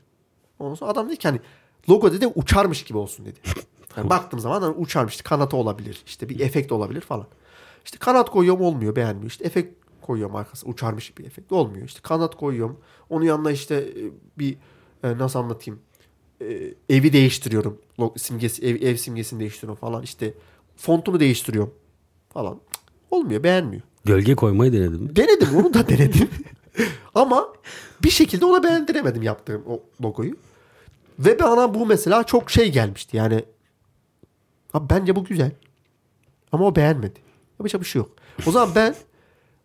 Ondan sonra adam dedi ki hani logo dedi uçarmış gibi olsun dedi. Yani baktığım zaman hani uçarmış. İşte kanatı olabilir. İşte bir efekt olabilir falan. İşte kanat koyuyorum olmuyor beğenmiyor. İşte efekt koyuyorum arkası uçarmış bir efekt olmuyor. İşte kanat koyuyorum. Onun yanına işte e, bir e, nasıl anlatayım e, evi değiştiriyorum. Simgesi, ev, ev simgesini değiştiriyorum falan. İşte fontunu değiştiriyorum falan. Olmuyor beğenmiyor. Gölge koymayı denedim. Denedim onu da denedim. Ama bir şekilde ona beğendiremedim yaptığım o logoyu. Ve bana bu mesela çok şey gelmişti. Yani abi bence bu güzel. Ama o beğenmedi. Yapacak bir şey yok. O zaman ben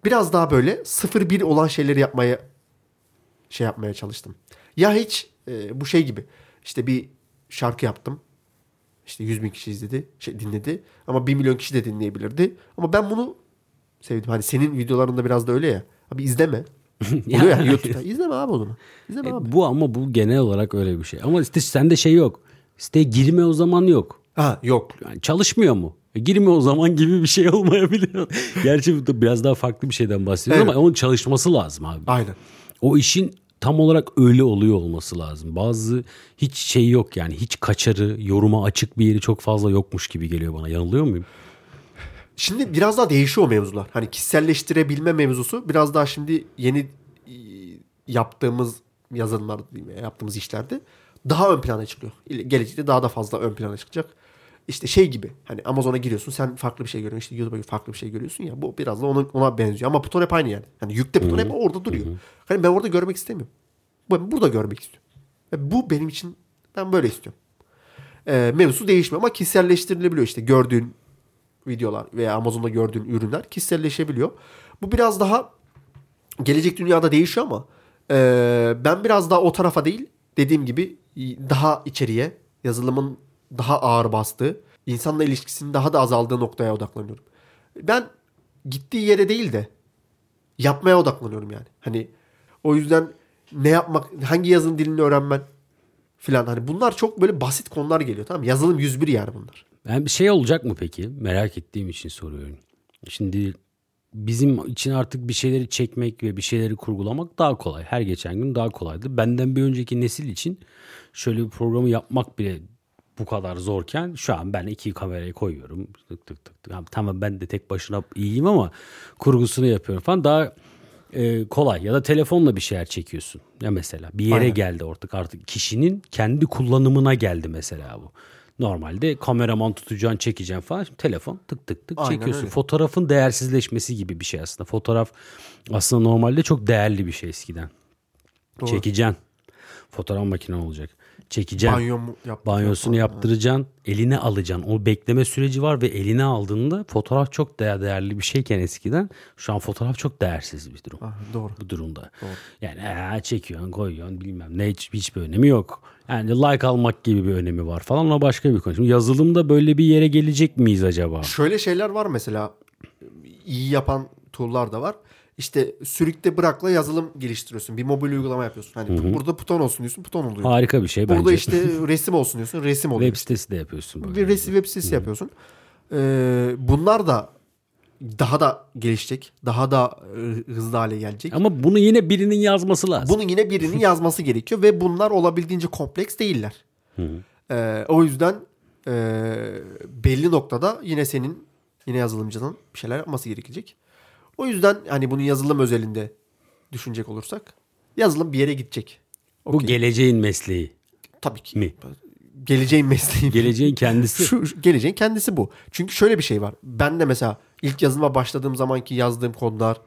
biraz daha böyle 0-1 olan şeyleri yapmaya şey yapmaya çalıştım. Ya hiç e, bu şey gibi işte bir şarkı yaptım. İşte 100 bin kişi izledi, şey dinledi. Ama 1 milyon kişi de dinleyebilirdi. Ama ben bunu sevdim. Hani senin videolarında biraz da öyle ya. Abi izleme. Oluyor ya YouTube'da. İzleme abi onu. İzleme e, abi. Bu ama bu genel olarak öyle bir şey. Ama işte sende şey yok. Siteye girme o zaman yok. Ha yok. Yani çalışmıyor mu? E, girme o zaman gibi bir şey olmayabilir. Gerçi bu biraz daha farklı bir şeyden bahsediyoruz evet. ama onun çalışması lazım abi. Aynen. O işin tam olarak öyle oluyor olması lazım. Bazı hiç şey yok yani hiç kaçarı, yoruma açık bir yeri çok fazla yokmuş gibi geliyor bana. Yanılıyor muyum? Şimdi biraz daha değişiyor mevzular. Hani kişiselleştirebilme mevzusu biraz daha şimdi yeni e, yaptığımız yazılımlarda yaptığımız işlerde daha ön plana çıkıyor. Gelecekte daha da fazla ön plana çıkacak. İşte şey gibi hani Amazon'a giriyorsun sen farklı bir şey görüyorsun işte YouTube'a farklı bir şey görüyorsun ya bu biraz da ona, ona benziyor ama buton hep aynı yani. Hani yükle buton hep orada duruyor. Hani ben orada görmek istemiyorum. Ben burada görmek istiyorum. Ve bu benim için Ben böyle istiyorum. E, mevzu değişmiyor ama kişiselleştirilebiliyor işte gördüğün videolar veya Amazon'da gördüğün ürünler kişiselleşebiliyor. Bu biraz daha gelecek dünyada değişiyor ama e, ben biraz daha o tarafa değil dediğim gibi daha içeriye yazılımın daha ağır bastığı insanla ilişkisinin daha da azaldığı noktaya odaklanıyorum. Ben gittiği yere değil de yapmaya odaklanıyorum yani. Hani o yüzden ne yapmak, hangi yazılım dilini öğrenmen filan hani bunlar çok böyle basit konular geliyor tamam Yazılım 101 yani bunlar. Ben bir şey olacak mı peki? Merak ettiğim için soruyorum. Şimdi bizim için artık bir şeyleri çekmek ve bir şeyleri kurgulamak daha kolay. Her geçen gün daha kolaydı. Benden bir önceki nesil için şöyle bir programı yapmak bile bu kadar zorken şu an ben iki kamerayı koyuyorum. Tık tık tık. tık. Tamam ben de tek başına iyiyim ama kurgusunu yapıyorum falan. Daha e, kolay ya da telefonla bir şeyler çekiyorsun. Ya mesela bir yere Aynen. geldi artık artık kişinin kendi kullanımına geldi mesela bu. Normalde kameraman tutacaksın, çekeceksin falan. Şimdi telefon tık tık tık Aynen çekiyorsun. Öyle. Fotoğrafın değersizleşmesi gibi bir şey aslında. Fotoğraf aslında normalde çok değerli bir şey eskiden. Doğru. Çekeceksin. Fotoğraf makine olacak çekeceksin. Banyo yap, Banyosunu yap, yaptıracaksın. Eline alacaksın. O bekleme süreci var ve eline aldığında fotoğraf çok değer, değerli bir şeyken eskiden şu an fotoğraf çok değersiz bir durum. Ah, doğru. Bu durumda. Doğru. Yani ee, çekiyorsun koyuyorsun bilmem ne hiç, hiçbir önemi yok. Yani like almak gibi bir önemi var falan o başka bir konu. Şimdi yazılımda böyle bir yere gelecek miyiz acaba? Şöyle şeyler var mesela iyi yapan tool'lar da var işte sürükte bırakla yazılım geliştiriyorsun. Bir mobil uygulama yapıyorsun. Hani Hı-hı. burada buton olsun diyorsun buton oluyor. Harika bir şey burada bence. Burada işte resim olsun diyorsun resim oluyor. Web sitesi de yapıyorsun. Böyle. Bir resim web sitesi Hı-hı. yapıyorsun. Ee, bunlar da daha da gelişecek. Daha da e, hızlı hale gelecek. Ama bunu yine birinin yazması lazım. Bunu yine birinin yazması gerekiyor ve bunlar olabildiğince kompleks değiller. Ee, o yüzden e, belli noktada yine senin yine yazılımcının bir şeyler yapması gerekecek. O yüzden hani bunu yazılım özelinde düşünecek olursak yazılım bir yere gidecek. Okay. Bu geleceğin mesleği. Tabii ki. Mi? Geleceğin mesleği. Geleceğin kendisi. Şu, geleceğin kendisi bu. Çünkü şöyle bir şey var. Ben de mesela ilk yazılıma başladığım zamanki yazdığım kodlar,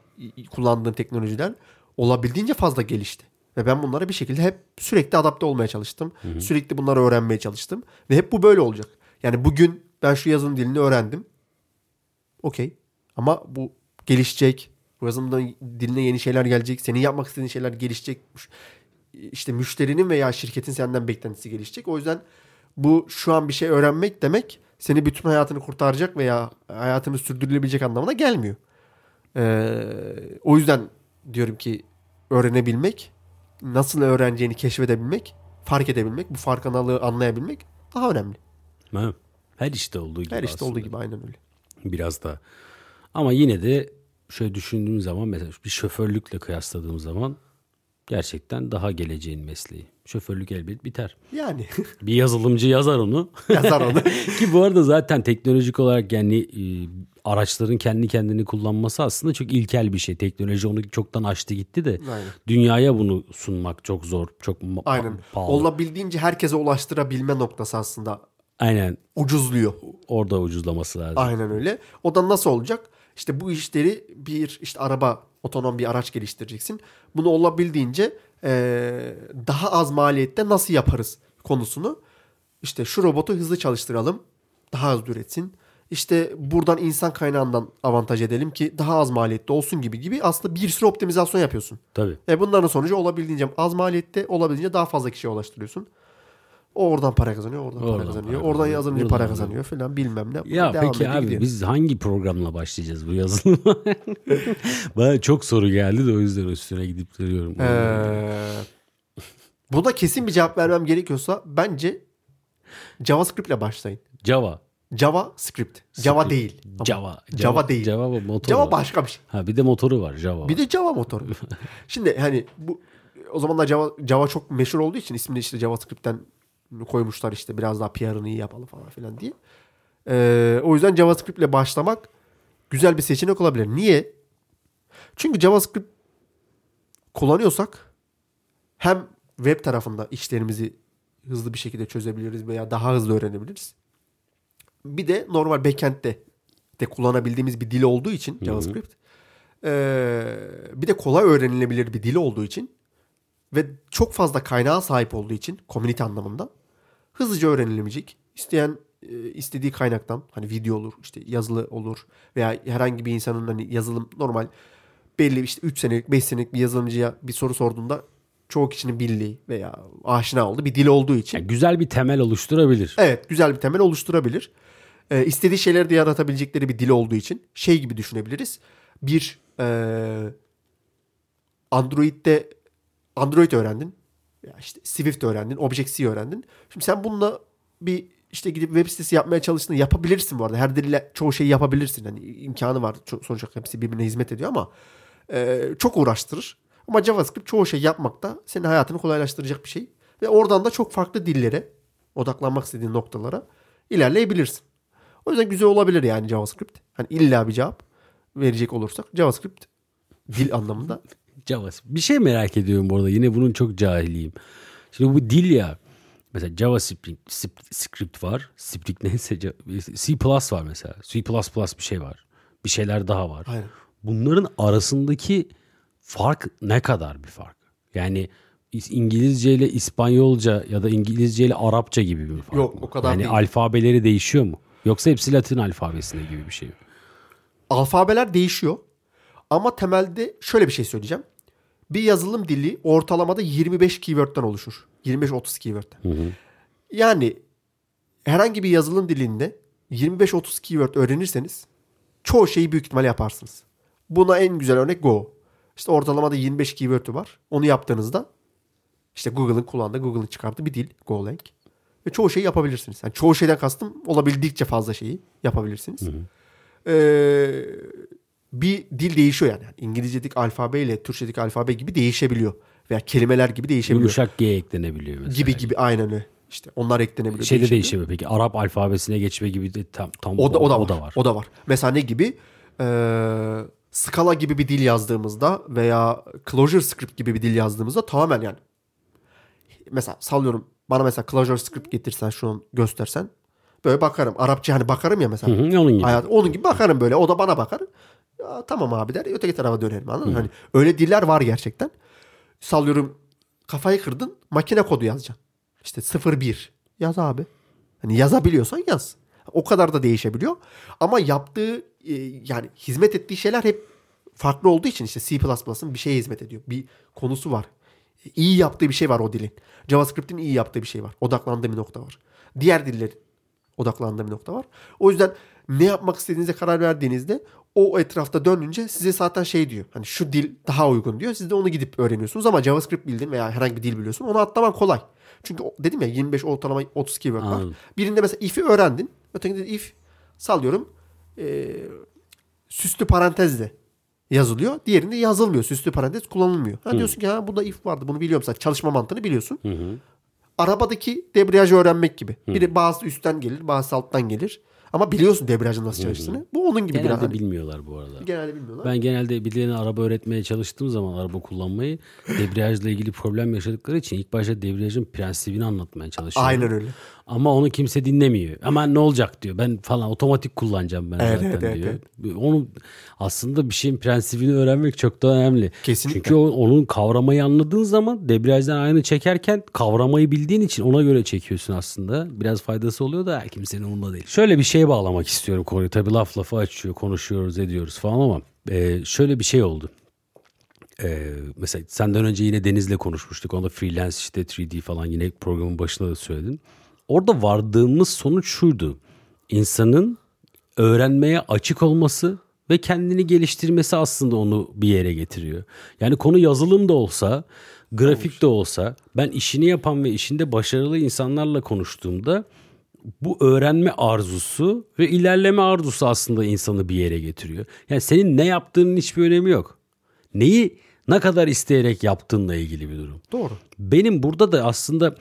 kullandığım teknolojiler olabildiğince fazla gelişti. Ve ben bunlara bir şekilde hep sürekli adapte olmaya çalıştım. Hı hı. Sürekli bunları öğrenmeye çalıştım. Ve hep bu böyle olacak. Yani bugün ben şu yazılım dilini öğrendim. Okey. Ama bu gelişecek. Bu yazılımda diline yeni şeyler gelecek. Senin yapmak istediğin şeyler gelişecek. İşte müşterinin veya şirketin senden beklentisi gelişecek. O yüzden bu şu an bir şey öğrenmek demek seni bütün hayatını kurtaracak veya hayatını sürdürülebilecek anlamına gelmiyor. Ee, o yüzden diyorum ki öğrenebilmek, nasıl öğreneceğini keşfedebilmek, fark edebilmek, bu farkındalığı anlayabilmek daha önemli. Her işte olduğu gibi Her işte aslında. olduğu gibi aynen öyle. Biraz da. Ama yine de şöyle düşündüğüm zaman mesela bir şoförlükle kıyasladığım zaman gerçekten daha geleceğin mesleği. Şoförlük elbet biter. Yani. bir yazılımcı yazar onu. Yazar onu. Ki bu arada zaten teknolojik olarak yani e, araçların kendi kendini kullanması aslında çok ilkel bir şey. Teknoloji onu çoktan aştı gitti de Aynen. dünyaya bunu sunmak çok zor, çok Aynen. pahalı. Olabildiğince herkese ulaştırabilme noktası aslında Aynen. Ucuzluyor. Orada ucuzlaması lazım. Aynen öyle. O da nasıl olacak? İşte bu işleri bir işte araba, otonom bir araç geliştireceksin. Bunu olabildiğince e, daha az maliyette nasıl yaparız konusunu. İşte şu robotu hızlı çalıştıralım. Daha hızlı üretsin. İşte buradan insan kaynağından avantaj edelim ki daha az maliyette olsun gibi gibi aslında bir sürü optimizasyon yapıyorsun. Tabii. E bunların sonucu olabildiğince az maliyette olabildiğince daha fazla kişiye ulaştırıyorsun. O oradan para kazanıyor, oradan, oradan para kazanıyor. Para oradan yazılımcı oradan para kazanıyor falan bilmem ne. Ya Devam peki abi gidiyor. biz hangi programla başlayacağız bu yazılıma? Bana çok soru geldi de o yüzden üstüne gidip duruyorum. Ee, buna kesin bir cevap vermem gerekiyorsa bence JavaScript ile başlayın. Java. Java script. Java değil. Java. Java, Java değil. Java motoru. Java başka bir şey. Ha bir de motoru var Java. Bir de Java motoru. Şimdi hani bu o zamanlar Java Java çok meşhur olduğu için ismini işte JavaScript'ten koymuşlar işte biraz daha PR'ını iyi yapalım falan filan diye. Ee, o yüzden JavaScript ile başlamak güzel bir seçenek olabilir. Niye? Çünkü JavaScript kullanıyorsak hem web tarafında işlerimizi hızlı bir şekilde çözebiliriz veya daha hızlı öğrenebiliriz. Bir de normal backend'de de kullanabildiğimiz bir dil olduğu için JavaScript. Ee, bir de kolay öğrenilebilir bir dil olduğu için ve çok fazla kaynağa sahip olduğu için komünite anlamında hızlıca öğrenilemeyecek. İsteyen e, istediği kaynaktan hani video olur, işte yazılı olur veya herhangi bir insanın hani yazılım normal belli işte 3 senelik 5 senelik bir yazılımcıya bir soru sorduğunda çoğu kişinin bildiği veya aşina olduğu bir dil olduğu için. Yani güzel bir temel oluşturabilir. Evet güzel bir temel oluşturabilir. Ee, istediği şeyleri de yaratabilecekleri bir dil olduğu için şey gibi düşünebiliriz. Bir e, Android'de Android öğrendin. Ya işte Swift öğrendin. Objective-C öğrendin. Şimdi sen bununla bir işte gidip web sitesi yapmaya çalıştığında yapabilirsin bu arada. Her dille çoğu şeyi yapabilirsin. Hani imkanı var. Sonuç olarak hepsi birbirine hizmet ediyor ama e, çok uğraştırır. Ama JavaScript çoğu şey yapmakta senin hayatını kolaylaştıracak bir şey. Ve oradan da çok farklı dillere odaklanmak istediğin noktalara ilerleyebilirsin. O yüzden güzel olabilir yani JavaScript. Hani illa bir cevap verecek olursak JavaScript dil anlamında. JavaScript. Bir şey merak ediyorum bu arada. Yine bunun çok cahiliyim. Şimdi bu dil ya. Mesela JavaScript script var. Script neyse C++ var mesela. C++ bir şey var. Bir şeyler daha var. Aynen. Bunların arasındaki fark ne kadar bir fark? Yani İngilizce ile İspanyolca ya da İngilizce ile Arapça gibi bir fark Yok mı? o kadar yani değil. alfabeleri değişiyor mu? Yoksa hepsi Latin alfabesinde gibi bir şey mi? Alfabeler değişiyor. Ama temelde şöyle bir şey söyleyeceğim. Bir yazılım dili ortalamada 25 keyword'den oluşur. 25-30 keyword'den. Hı hı. Yani herhangi bir yazılım dilinde 25-30 keyword öğrenirseniz çoğu şeyi büyük ihtimal yaparsınız. Buna en güzel örnek Go. İşte ortalamada 25 keyword'ü var. Onu yaptığınızda işte Google'ın kullandığı, Google'ın çıkardığı bir dil Golang. Ve çoğu şeyi yapabilirsiniz. Yani çoğu şeyden kastım olabildiğince fazla şeyi yapabilirsiniz. Hı hı. Ee, bir dil değişiyor yani. yani İngilizcedik alfabe ile Türkçedik alfabe gibi değişebiliyor. Veya kelimeler gibi değişebiliyor. Yumuşak G eklenebiliyor mesela. Gibi gibi aynen öyle. İşte onlar eklenebiliyor. Şeyde değişebiliyor. peki. Arap alfabesine geçme gibi de tam, tam O da, o da, var. o da var. O da var. Mesela ne gibi? Ee, Scala gibi bir dil yazdığımızda veya Clojure Script gibi bir dil yazdığımızda tamamen yani mesela sallıyorum bana mesela Clojure Script getirsen şu an göstersen böyle bakarım. Arapça hani bakarım ya mesela. Hı hı, onun gibi. Hayat, onun gibi bakarım böyle. O da bana bakar. Ya, tamam abi der. Öteki tarafa dönerim anladın mı? Hani öyle diller var gerçekten. Sallıyorum kafayı kırdın makine kodu yazacaksın. İşte 01 yaz abi. Hani yazabiliyorsan yaz. O kadar da değişebiliyor. Ama yaptığı e, yani hizmet ettiği şeyler hep farklı olduğu için işte C++'ın bir şeye hizmet ediyor. Bir konusu var. İyi yaptığı bir şey var o dilin. JavaScript'in iyi yaptığı bir şey var. Odaklandığı bir nokta var. Diğer dillerin odaklandığı bir nokta var. O yüzden ne yapmak istediğinize karar verdiğinizde o etrafta dönünce size zaten şey diyor. Hani şu dil daha uygun diyor. Siz de onu gidip öğreniyorsunuz ama JavaScript bildin veya herhangi bir dil biliyorsun. Onu atlaman kolay. Çünkü dedim ya 25 ortalama 30 keyword var. Anladım. Birinde mesela if'i öğrendin. Ötekinde if sallıyorum e, süslü parantezle yazılıyor. Diğerinde yazılmıyor. Süslü parantez kullanılmıyor. Ha diyorsun ki ha burada if vardı. Bunu biliyorum mesela. Çalışma mantığını biliyorsun. Hı hı. Arabadaki debriyajı öğrenmek gibi. Biri bazı üstten gelir, bazı alttan gelir. Ama biliyorsun debriyajın nasıl çalıştığını. Bu onun gibi. Genelde Hani, bilmiyorlar bu arada. genelde bilmiyorlar. Ben genelde birilerine araba öğretmeye çalıştığım zaman araba kullanmayı debriyajla ilgili problem yaşadıkları için ilk başta debriyajın prensibini anlatmaya çalışıyorum. Aynen öyle. Ama onu kimse dinlemiyor. Ama ne olacak diyor. Ben falan otomatik kullanacağım ben Evet, zaten evet, diyor. Onu aslında bir şeyin prensibini öğrenmek çok daha önemli. Kesinlikle. Çünkü onun kavramayı anladığın zaman debriyajdan aynı çekerken kavramayı bildiğin için ona göre çekiyorsun aslında. Biraz faydası oluyor da kimsenin umurunda değil. Şöyle bir şeye bağlamak istiyorum konuyu. Tabii laf lafı açıyor, konuşuyoruz, ediyoruz falan ama e, şöyle bir şey oldu. Ee, mesela senden önce yine Deniz'le konuşmuştuk. Onda freelance işte 3D falan yine programın başında da söyledin. Orada vardığımız sonuç şuydu. İnsanın öğrenmeye açık olması ve kendini geliştirmesi aslında onu bir yere getiriyor. Yani konu yazılım da olsa, grafik de olsa ben işini yapan ve işinde başarılı insanlarla konuştuğumda bu öğrenme arzusu ve ilerleme arzusu aslında insanı bir yere getiriyor. Yani senin ne yaptığının hiçbir önemi yok. Neyi ne kadar isteyerek yaptığınla ilgili bir durum. Doğru. Benim burada da aslında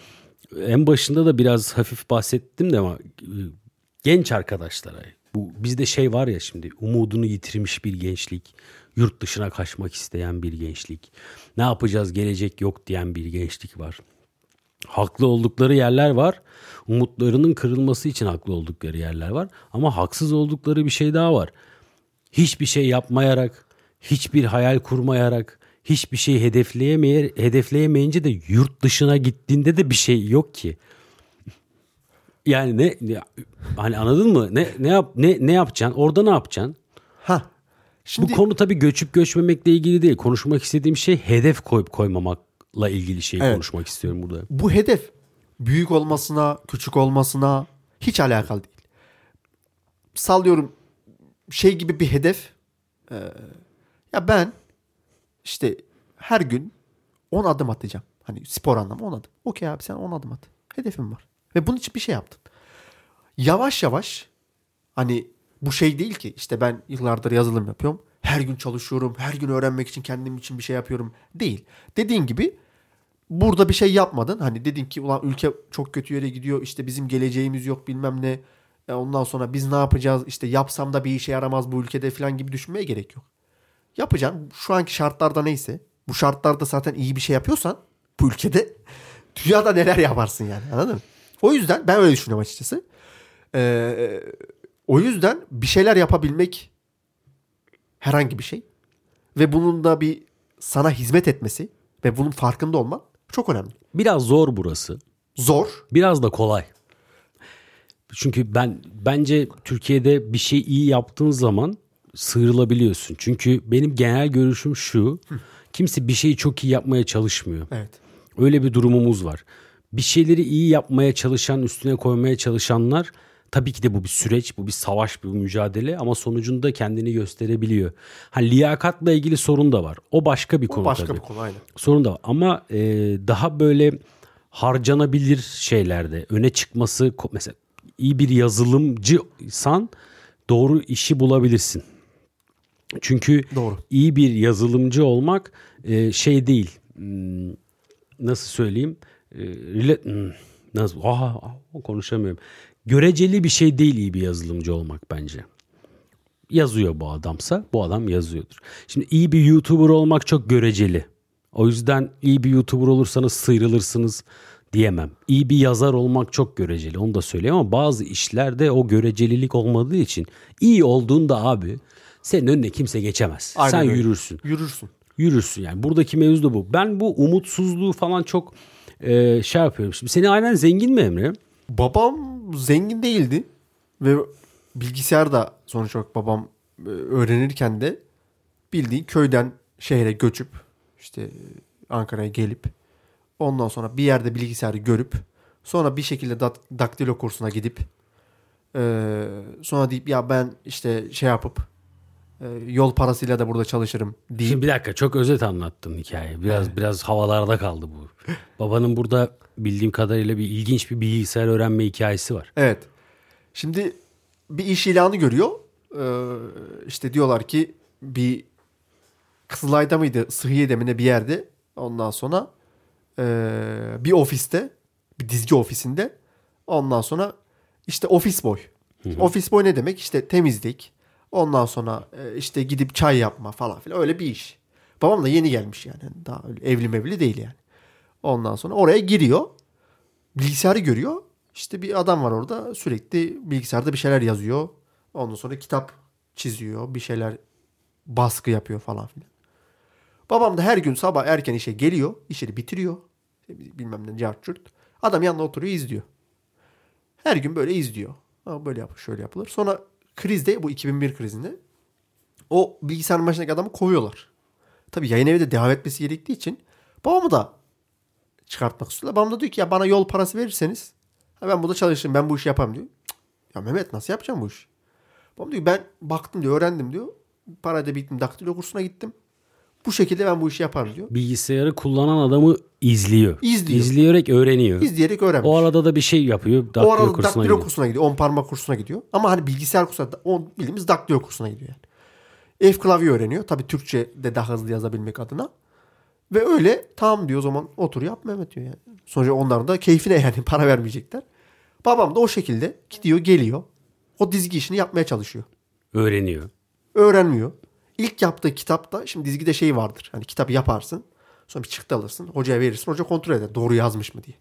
en başında da biraz hafif bahsettim de ama e, genç arkadaşlara bu bizde şey var ya şimdi umudunu yitirmiş bir gençlik, yurt dışına kaçmak isteyen bir gençlik, ne yapacağız gelecek yok diyen bir gençlik var. Haklı oldukları yerler var. Umutlarının kırılması için haklı oldukları yerler var. Ama haksız oldukları bir şey daha var. Hiçbir şey yapmayarak, hiçbir hayal kurmayarak, hiçbir şey hedefleyemeye, hedefleyemeyince de yurt dışına gittiğinde de bir şey yok ki. Yani ne, ne hani anladın mı? Ne ne yap ne ne yapacaksın? Orada ne yapacaksın? Ha. Şimdi, Bu konu tabii göçüp göçmemekle ilgili değil. Konuşmak istediğim şey hedef koyup koymamakla ilgili şeyi evet. konuşmak istiyorum burada. Bu hedef büyük olmasına, küçük olmasına hiç alakalı değil. Sallıyorum şey gibi bir hedef. Ee, ya ben işte her gün 10 adım atacağım. Hani spor anlamı 10 adım. Okey abi sen 10 adım at. Hedefim var. Ve bunun için bir şey yaptın. Yavaş yavaş hani bu şey değil ki işte ben yıllardır yazılım yapıyorum. Her gün çalışıyorum. Her gün öğrenmek için kendim için bir şey yapıyorum. Değil. Dediğin gibi burada bir şey yapmadın. Hani dedin ki ulan ülke çok kötü yere gidiyor. İşte bizim geleceğimiz yok bilmem ne. E ondan sonra biz ne yapacağız? İşte yapsam da bir işe yaramaz bu ülkede falan gibi düşünmeye gerek yok. Yapacaksın. Şu anki şartlarda neyse. Bu şartlarda zaten iyi bir şey yapıyorsan bu ülkede dünyada neler yaparsın yani anladın mı? O yüzden ben öyle düşünüyorum açıkçası. Ee, o yüzden bir şeyler yapabilmek herhangi bir şey ve bunun da bir sana hizmet etmesi ve bunun farkında olman çok önemli. Biraz zor burası. Zor. Biraz da kolay. Çünkü ben bence Türkiye'de bir şey iyi yaptığın zaman sıyrılabiliyorsun. Çünkü benim genel görüşüm şu. Kimse bir şeyi çok iyi yapmaya çalışmıyor. Evet. Öyle bir durumumuz var. Bir şeyleri iyi yapmaya çalışan, üstüne koymaya çalışanlar tabii ki de bu bir süreç, bu bir savaş, bir mücadele ama sonucunda kendini gösterebiliyor. Ha liyakatla ilgili sorun da var. O başka bir konu o başka tabii. bir konu aynen. Sorun da var ama e, daha böyle harcanabilir şeylerde öne çıkması mesela iyi bir yazılımcısan doğru işi bulabilirsin. Çünkü Doğru. iyi bir yazılımcı olmak e, şey değil. Hmm, nasıl söyleyeyim? E, hmm, nasıl? Aha, konuşamıyorum. Göreceli bir şey değil iyi bir yazılımcı olmak bence. Yazıyor bu adamsa bu adam yazıyordur. Şimdi iyi bir YouTuber olmak çok göreceli. O yüzden iyi bir YouTuber olursanız sıyrılırsınız diyemem. İyi bir yazar olmak çok göreceli onu da söyleyeyim ama bazı işlerde o görecelilik olmadığı için iyi olduğunda abi senin önüne kimse geçemez. Aynen Sen öyle. yürürsün. Yürürsün. Yürürsün yani. Buradaki mevzu da bu. Ben bu umutsuzluğu falan çok e, şey yapıyorum. Şimdi seni aynen zengin mi Emre? Babam zengin değildi. Ve bilgisayar da sonuç olarak babam e, öğrenirken de bildiğin köyden şehre göçüp işte Ankara'ya gelip ondan sonra bir yerde bilgisayarı görüp sonra bir şekilde daktilo kursuna gidip sonra deyip ya ben işte şey yapıp yol parasıyla da burada çalışırım deyip. Şimdi bir dakika çok özet anlattın hikaye. Biraz evet. biraz havalarda kaldı bu. Babanın burada bildiğim kadarıyla bir ilginç bir bilgisayar öğrenme hikayesi var. Evet. Şimdi bir iş ilanı görüyor. Ee, işte diyorlar ki bir Kızılay'da mıydı? Sıhhiye'de mi ne bir yerde. Ondan sonra ee, bir ofiste bir dizgi ofisinde ondan sonra işte ofis boy. Ofis boy ne demek? İşte temizlik, Ondan sonra e, işte gidip çay yapma falan filan öyle bir iş. Babam da yeni gelmiş yani. Daha öyle evli mevli değil yani. Ondan sonra oraya giriyor. Bilgisayarı görüyor. İşte bir adam var orada sürekli bilgisayarda bir şeyler yazıyor. Ondan sonra kitap çiziyor. Bir şeyler baskı yapıyor falan filan. Babam da her gün sabah erken işe geliyor. işleri bitiriyor. Bilmem ne cartçurt. Adam yanında oturuyor izliyor. Her gün böyle izliyor. Ha, böyle yap, şöyle yapılır. Sonra krizde bu 2001 krizinde o bilgisayar başındaki adamı kovuyorlar. Tabii yayın evi de devam etmesi gerektiği için babamı da çıkartmak istiyorlar. Babam da diyor ki ya bana yol parası verirseniz ben burada çalışırım ben bu işi yaparım diyor. Ya Mehmet nasıl yapacağım bu işi? Babam diyor ben baktım diyor öğrendim diyor. Parayla bittim daktilo kursuna gittim. Bu şekilde ben bu işi yaparım diyor. Bilgisayarı kullanan adamı izliyor. İzliyor. İzleyerek öğreniyor. İzleyerek öğrenmiş. O arada da bir şey yapıyor. Daktilo o arada kursuna daktilo gidiyor. kursuna gidiyor. On parmak kursuna gidiyor. Ama hani bilgisayar kursuna, on, bildiğimiz daktilo kursuna gidiyor yani. F klavye öğreniyor. Tabii Türkçe de daha hızlı yazabilmek adına. Ve öyle tamam diyor o zaman otur yap Mehmet diyor yani. Sonuçta onlar da keyfine yani para vermeyecekler. Babam da o şekilde gidiyor geliyor. O dizgi işini yapmaya çalışıyor. Öğreniyor. Öğrenmiyor. İlk yaptığı kitapta şimdi dizgide şey vardır. Hani kitap yaparsın. Sonra bir çıktı alırsın. Hocaya verirsin. Hoca kontrol eder. Doğru yazmış mı diye.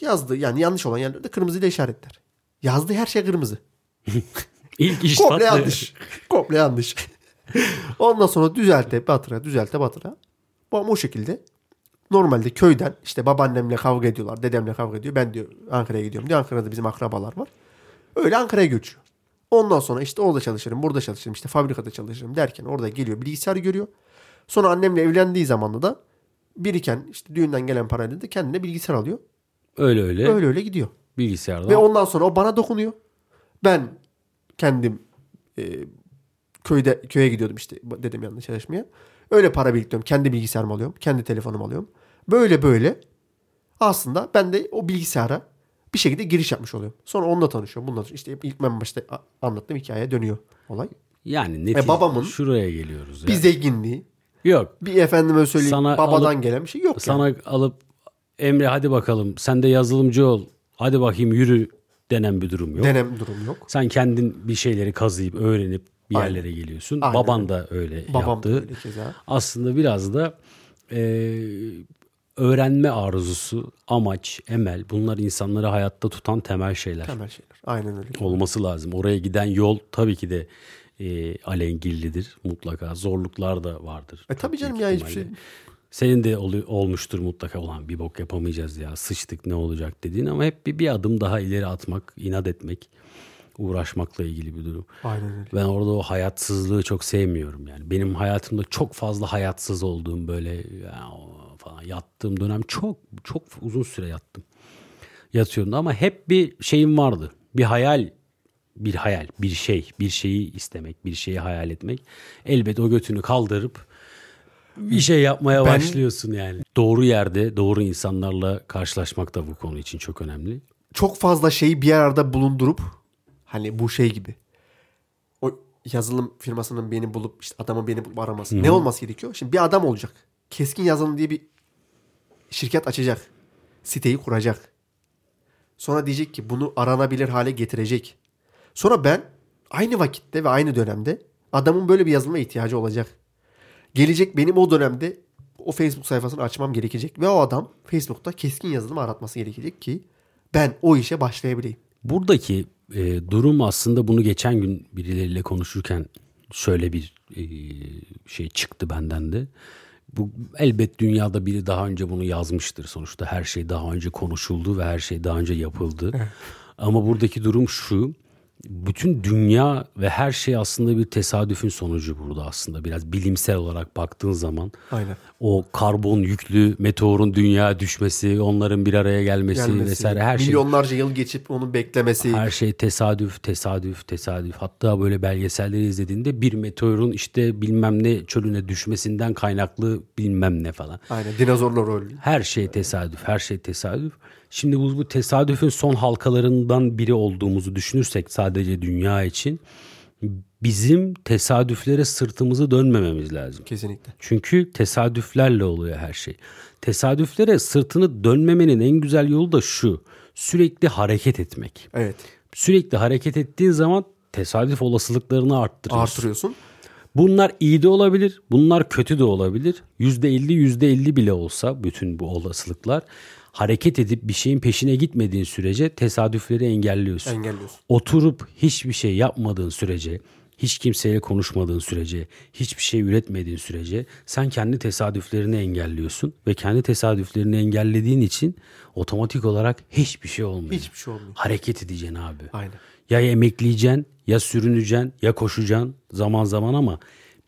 Yazdı. Yani yanlış olan yerlerde kırmızıyla işaretler. Yazdığı her şey kırmızı. İlk iş Komple yanlış. Komple yanlış. Ondan sonra düzelte batıra düzelte batıra. Babam o şekilde normalde köyden işte babaannemle kavga ediyorlar. Dedemle kavga ediyor. Ben diyor Ankara'ya gidiyorum diyor. Ankara'da bizim akrabalar var. Öyle Ankara'ya göçüyor. Ondan sonra işte orada çalışırım, burada çalışırım, işte fabrikada çalışırım derken orada geliyor bilgisayar görüyor. Sonra annemle evlendiği zamanda da biriken işte düğünden gelen parayla da kendine bilgisayar alıyor. Öyle öyle. Öyle öyle gidiyor. Bilgisayarda. Ve ondan sonra o bana dokunuyor. Ben kendim e, köyde köye gidiyordum işte dedem yanında çalışmaya. Öyle para biriktiriyorum. Kendi bilgisayarımı alıyorum. Kendi telefonumu alıyorum. Böyle böyle aslında ben de o bilgisayara bir şekilde giriş yapmış oluyorum. Sonra onunla tanışıyorum. Bununla işte ilk ben başta anlattığım hikayeye dönüyor olay. Yani netice, e babamın şuraya geliyoruz. Bir yani. zenginliği. Yok. Bir efendime söyleyeyim Sana babadan alıp, gelen bir şey yok. Sana yani. alıp Emre hadi bakalım sen de yazılımcı ol. Hadi bakayım yürü denen bir durum yok. Denem durum yok. Sen kendin bir şeyleri kazıyıp öğrenip bir Aynen. yerlere geliyorsun. Aynen. Baban da öyle Babam yaptı. Da öyle keza. Aslında biraz da e, öğrenme arzusu, amaç, emel bunlar insanları hayatta tutan temel şeyler. Temel şeyler. Aynen öyle. Olması lazım. Oraya giden yol tabii ki de e, alengillidir mutlaka. Zorluklar da vardır. E tabii canım ya hiçbir şey. Senin de ol, olmuştur mutlaka olan bir bok yapamayacağız ya sıçtık ne olacak dediğin ama hep bir, bir adım daha ileri atmak, inat etmek, uğraşmakla ilgili bir durum. Aynen öyle. Ben orada o hayatsızlığı çok sevmiyorum yani. Benim hayatımda çok fazla hayatsız olduğum böyle ya, falan yattığım dönem çok çok uzun süre yattım. Yatıyordum ama hep bir şeyim vardı. Bir hayal bir hayal, bir şey, bir şeyi istemek, bir şeyi hayal etmek. Elbet o götünü kaldırıp bir şey yapmaya ben, başlıyorsun yani. Doğru yerde, doğru insanlarla karşılaşmak da bu konu için çok önemli. Çok fazla şeyi bir arada bulundurup hani bu şey gibi. O yazılım firmasının beni bulup işte adamın beni bulup araması. Hı-hı. Ne olması gerekiyor? Şimdi bir adam olacak. Keskin yazılım diye bir şirket açacak. Siteyi kuracak. Sonra diyecek ki bunu aranabilir hale getirecek. Sonra ben aynı vakitte ve aynı dönemde adamın böyle bir yazılıma ihtiyacı olacak. Gelecek benim o dönemde o Facebook sayfasını açmam gerekecek. Ve o adam Facebook'ta keskin yazılımı aratması gerekecek ki ben o işe başlayabileyim. Buradaki e, durum aslında bunu geçen gün birileriyle konuşurken şöyle bir e, şey çıktı benden de. Bu elbet dünyada biri daha önce bunu yazmıştır. Sonuçta her şey daha önce konuşuldu ve her şey daha önce yapıldı. Ama buradaki durum şu bütün dünya ve her şey aslında bir tesadüfün sonucu burada aslında biraz bilimsel olarak baktığın zaman. Aynen. O karbon yüklü meteorun dünya düşmesi, onların bir araya gelmesi, gelmesi vesaire her şey. Milyonlarca yıl geçip onu beklemesi. Her şey tesadüf, tesadüf, tesadüf. Hatta böyle belgeselleri izlediğinde bir meteorun işte bilmem ne çölüne düşmesinden kaynaklı bilmem ne falan. Aynen dinozorlar öyle. Her şey tesadüf, her şey tesadüf. Şimdi bu, bu tesadüfün son halkalarından biri olduğumuzu düşünürsek sadece dünya için bizim tesadüflere sırtımızı dönmememiz lazım. Kesinlikle. Çünkü tesadüflerle oluyor her şey. Tesadüflere sırtını dönmemenin en güzel yolu da şu. Sürekli hareket etmek. Evet. Sürekli hareket ettiğin zaman tesadüf olasılıklarını arttırıyorsun. Arttırıyorsun. Bunlar iyi de olabilir, bunlar kötü de olabilir. %50 %50 bile olsa bütün bu olasılıklar hareket edip bir şeyin peşine gitmediğin sürece tesadüfleri engelliyorsun. Engelliyorsun. Oturup hiçbir şey yapmadığın sürece, hiç kimseyle konuşmadığın sürece, hiçbir şey üretmediğin sürece sen kendi tesadüflerini engelliyorsun ve kendi tesadüflerini engellediğin için otomatik olarak hiçbir şey olmuyor. Hiçbir şey olmuyor. Hareket edeceksin abi. Aynen. Ya emekleyeceksin, ya sürüneceksin, ya koşacaksın zaman zaman ama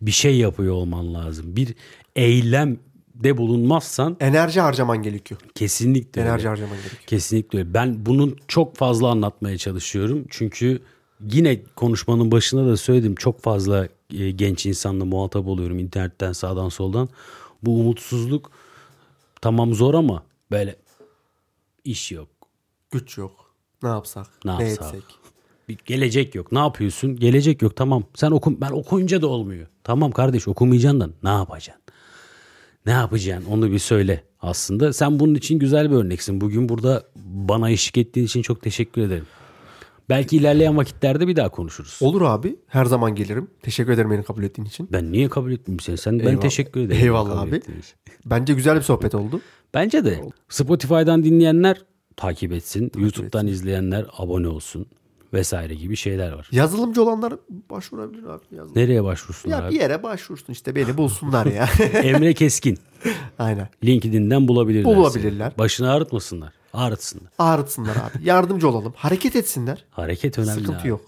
bir şey yapıyor olman lazım. Bir eylem de bulunmazsan enerji harcaman gerekiyor. Kesinlikle. Enerji öyle. harcaman gerekiyor. Kesinlikle öyle. Ben bunun çok fazla anlatmaya çalışıyorum. Çünkü yine konuşmanın başında da söyledim. Çok fazla e, genç insanla muhatap oluyorum internetten sağdan soldan. Bu umutsuzluk tamam zor ama böyle iş yok. Güç yok. Ne yapsak? Ne, ne yapsak? etsek? Bir gelecek yok. Ne yapıyorsun? Gelecek yok. Tamam. Sen oku ben okuyunca da olmuyor. Tamam kardeş okumayacaksın da ne yapacaksın? Ne yapacaksın onu bir söyle aslında. Sen bunun için güzel bir örneksin. Bugün burada bana eşlik ettiğin için çok teşekkür ederim. Belki ilerleyen vakitlerde bir daha konuşuruz. Olur abi. Her zaman gelirim. Teşekkür ederim beni kabul ettiğin için. Ben niye kabul ettim seni? Sen ben teşekkür ederim. Eyvallah abi. Bence güzel bir sohbet oldu. Bence de. Spotify'dan dinleyenler takip etsin. Takip YouTube'dan etsin. izleyenler abone olsun. Vesaire gibi şeyler var. Yazılımcı olanlar başvurabilir abi. Yazılım. Nereye başvursunlar Ya abi? bir yere başvursun işte beni bulsunlar ya. Emre Keskin. Aynen. LinkedIn'den bulabilirler. Bulabilirler. seni. Başını ağrıtmasınlar. Ağrıtsınlar. Ağrıtsınlar abi. Yardımcı olalım. Hareket etsinler. Hareket önemli Sıkıntı abi. yok.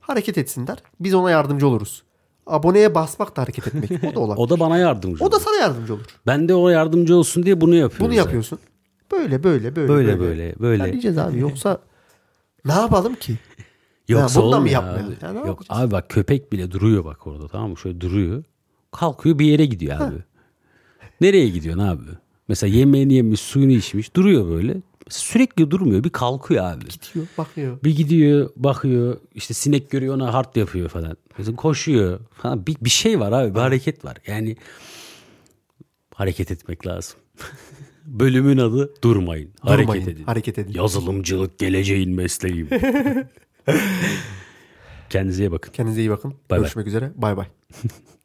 Hareket etsinler. Biz ona yardımcı oluruz. Aboneye basmak da hareket etmek. O da olabilir. O da bana yardımcı O da olur. sana yardımcı olur. Ben de o yardımcı olsun diye bunu yapıyorum. Bunu zaten. yapıyorsun. Böyle böyle böyle. Böyle böyle böyle. Ya diyeceğiz abi yoksa ne yapalım ki? Yoksa Ya mı yapmayalım? abi. Ya ne Yok abi bak köpek bile duruyor bak orada tamam mı? Şöyle duruyor. Kalkıyor bir yere gidiyor abi. Nereye gidiyorsun abi? Mesela yemeğini yemiş, suyunu içmiş. Duruyor böyle. Sürekli durmuyor. Bir kalkıyor abi. Diyor, bakıyor. Bir gidiyor, bakıyor. işte sinek görüyor ona hart yapıyor falan. Mesela koşuyor falan. Bir, bir şey var abi. Bir hareket var. Yani hareket etmek lazım. Bölümün adı durmayın. Hareket Durmayın, edin. hareket edin. Yazılımcılık geleceğin mesleğim. Kendinize iyi bakın. Kendinize iyi bakın. bay. Görüşmek üzere. Bay bay.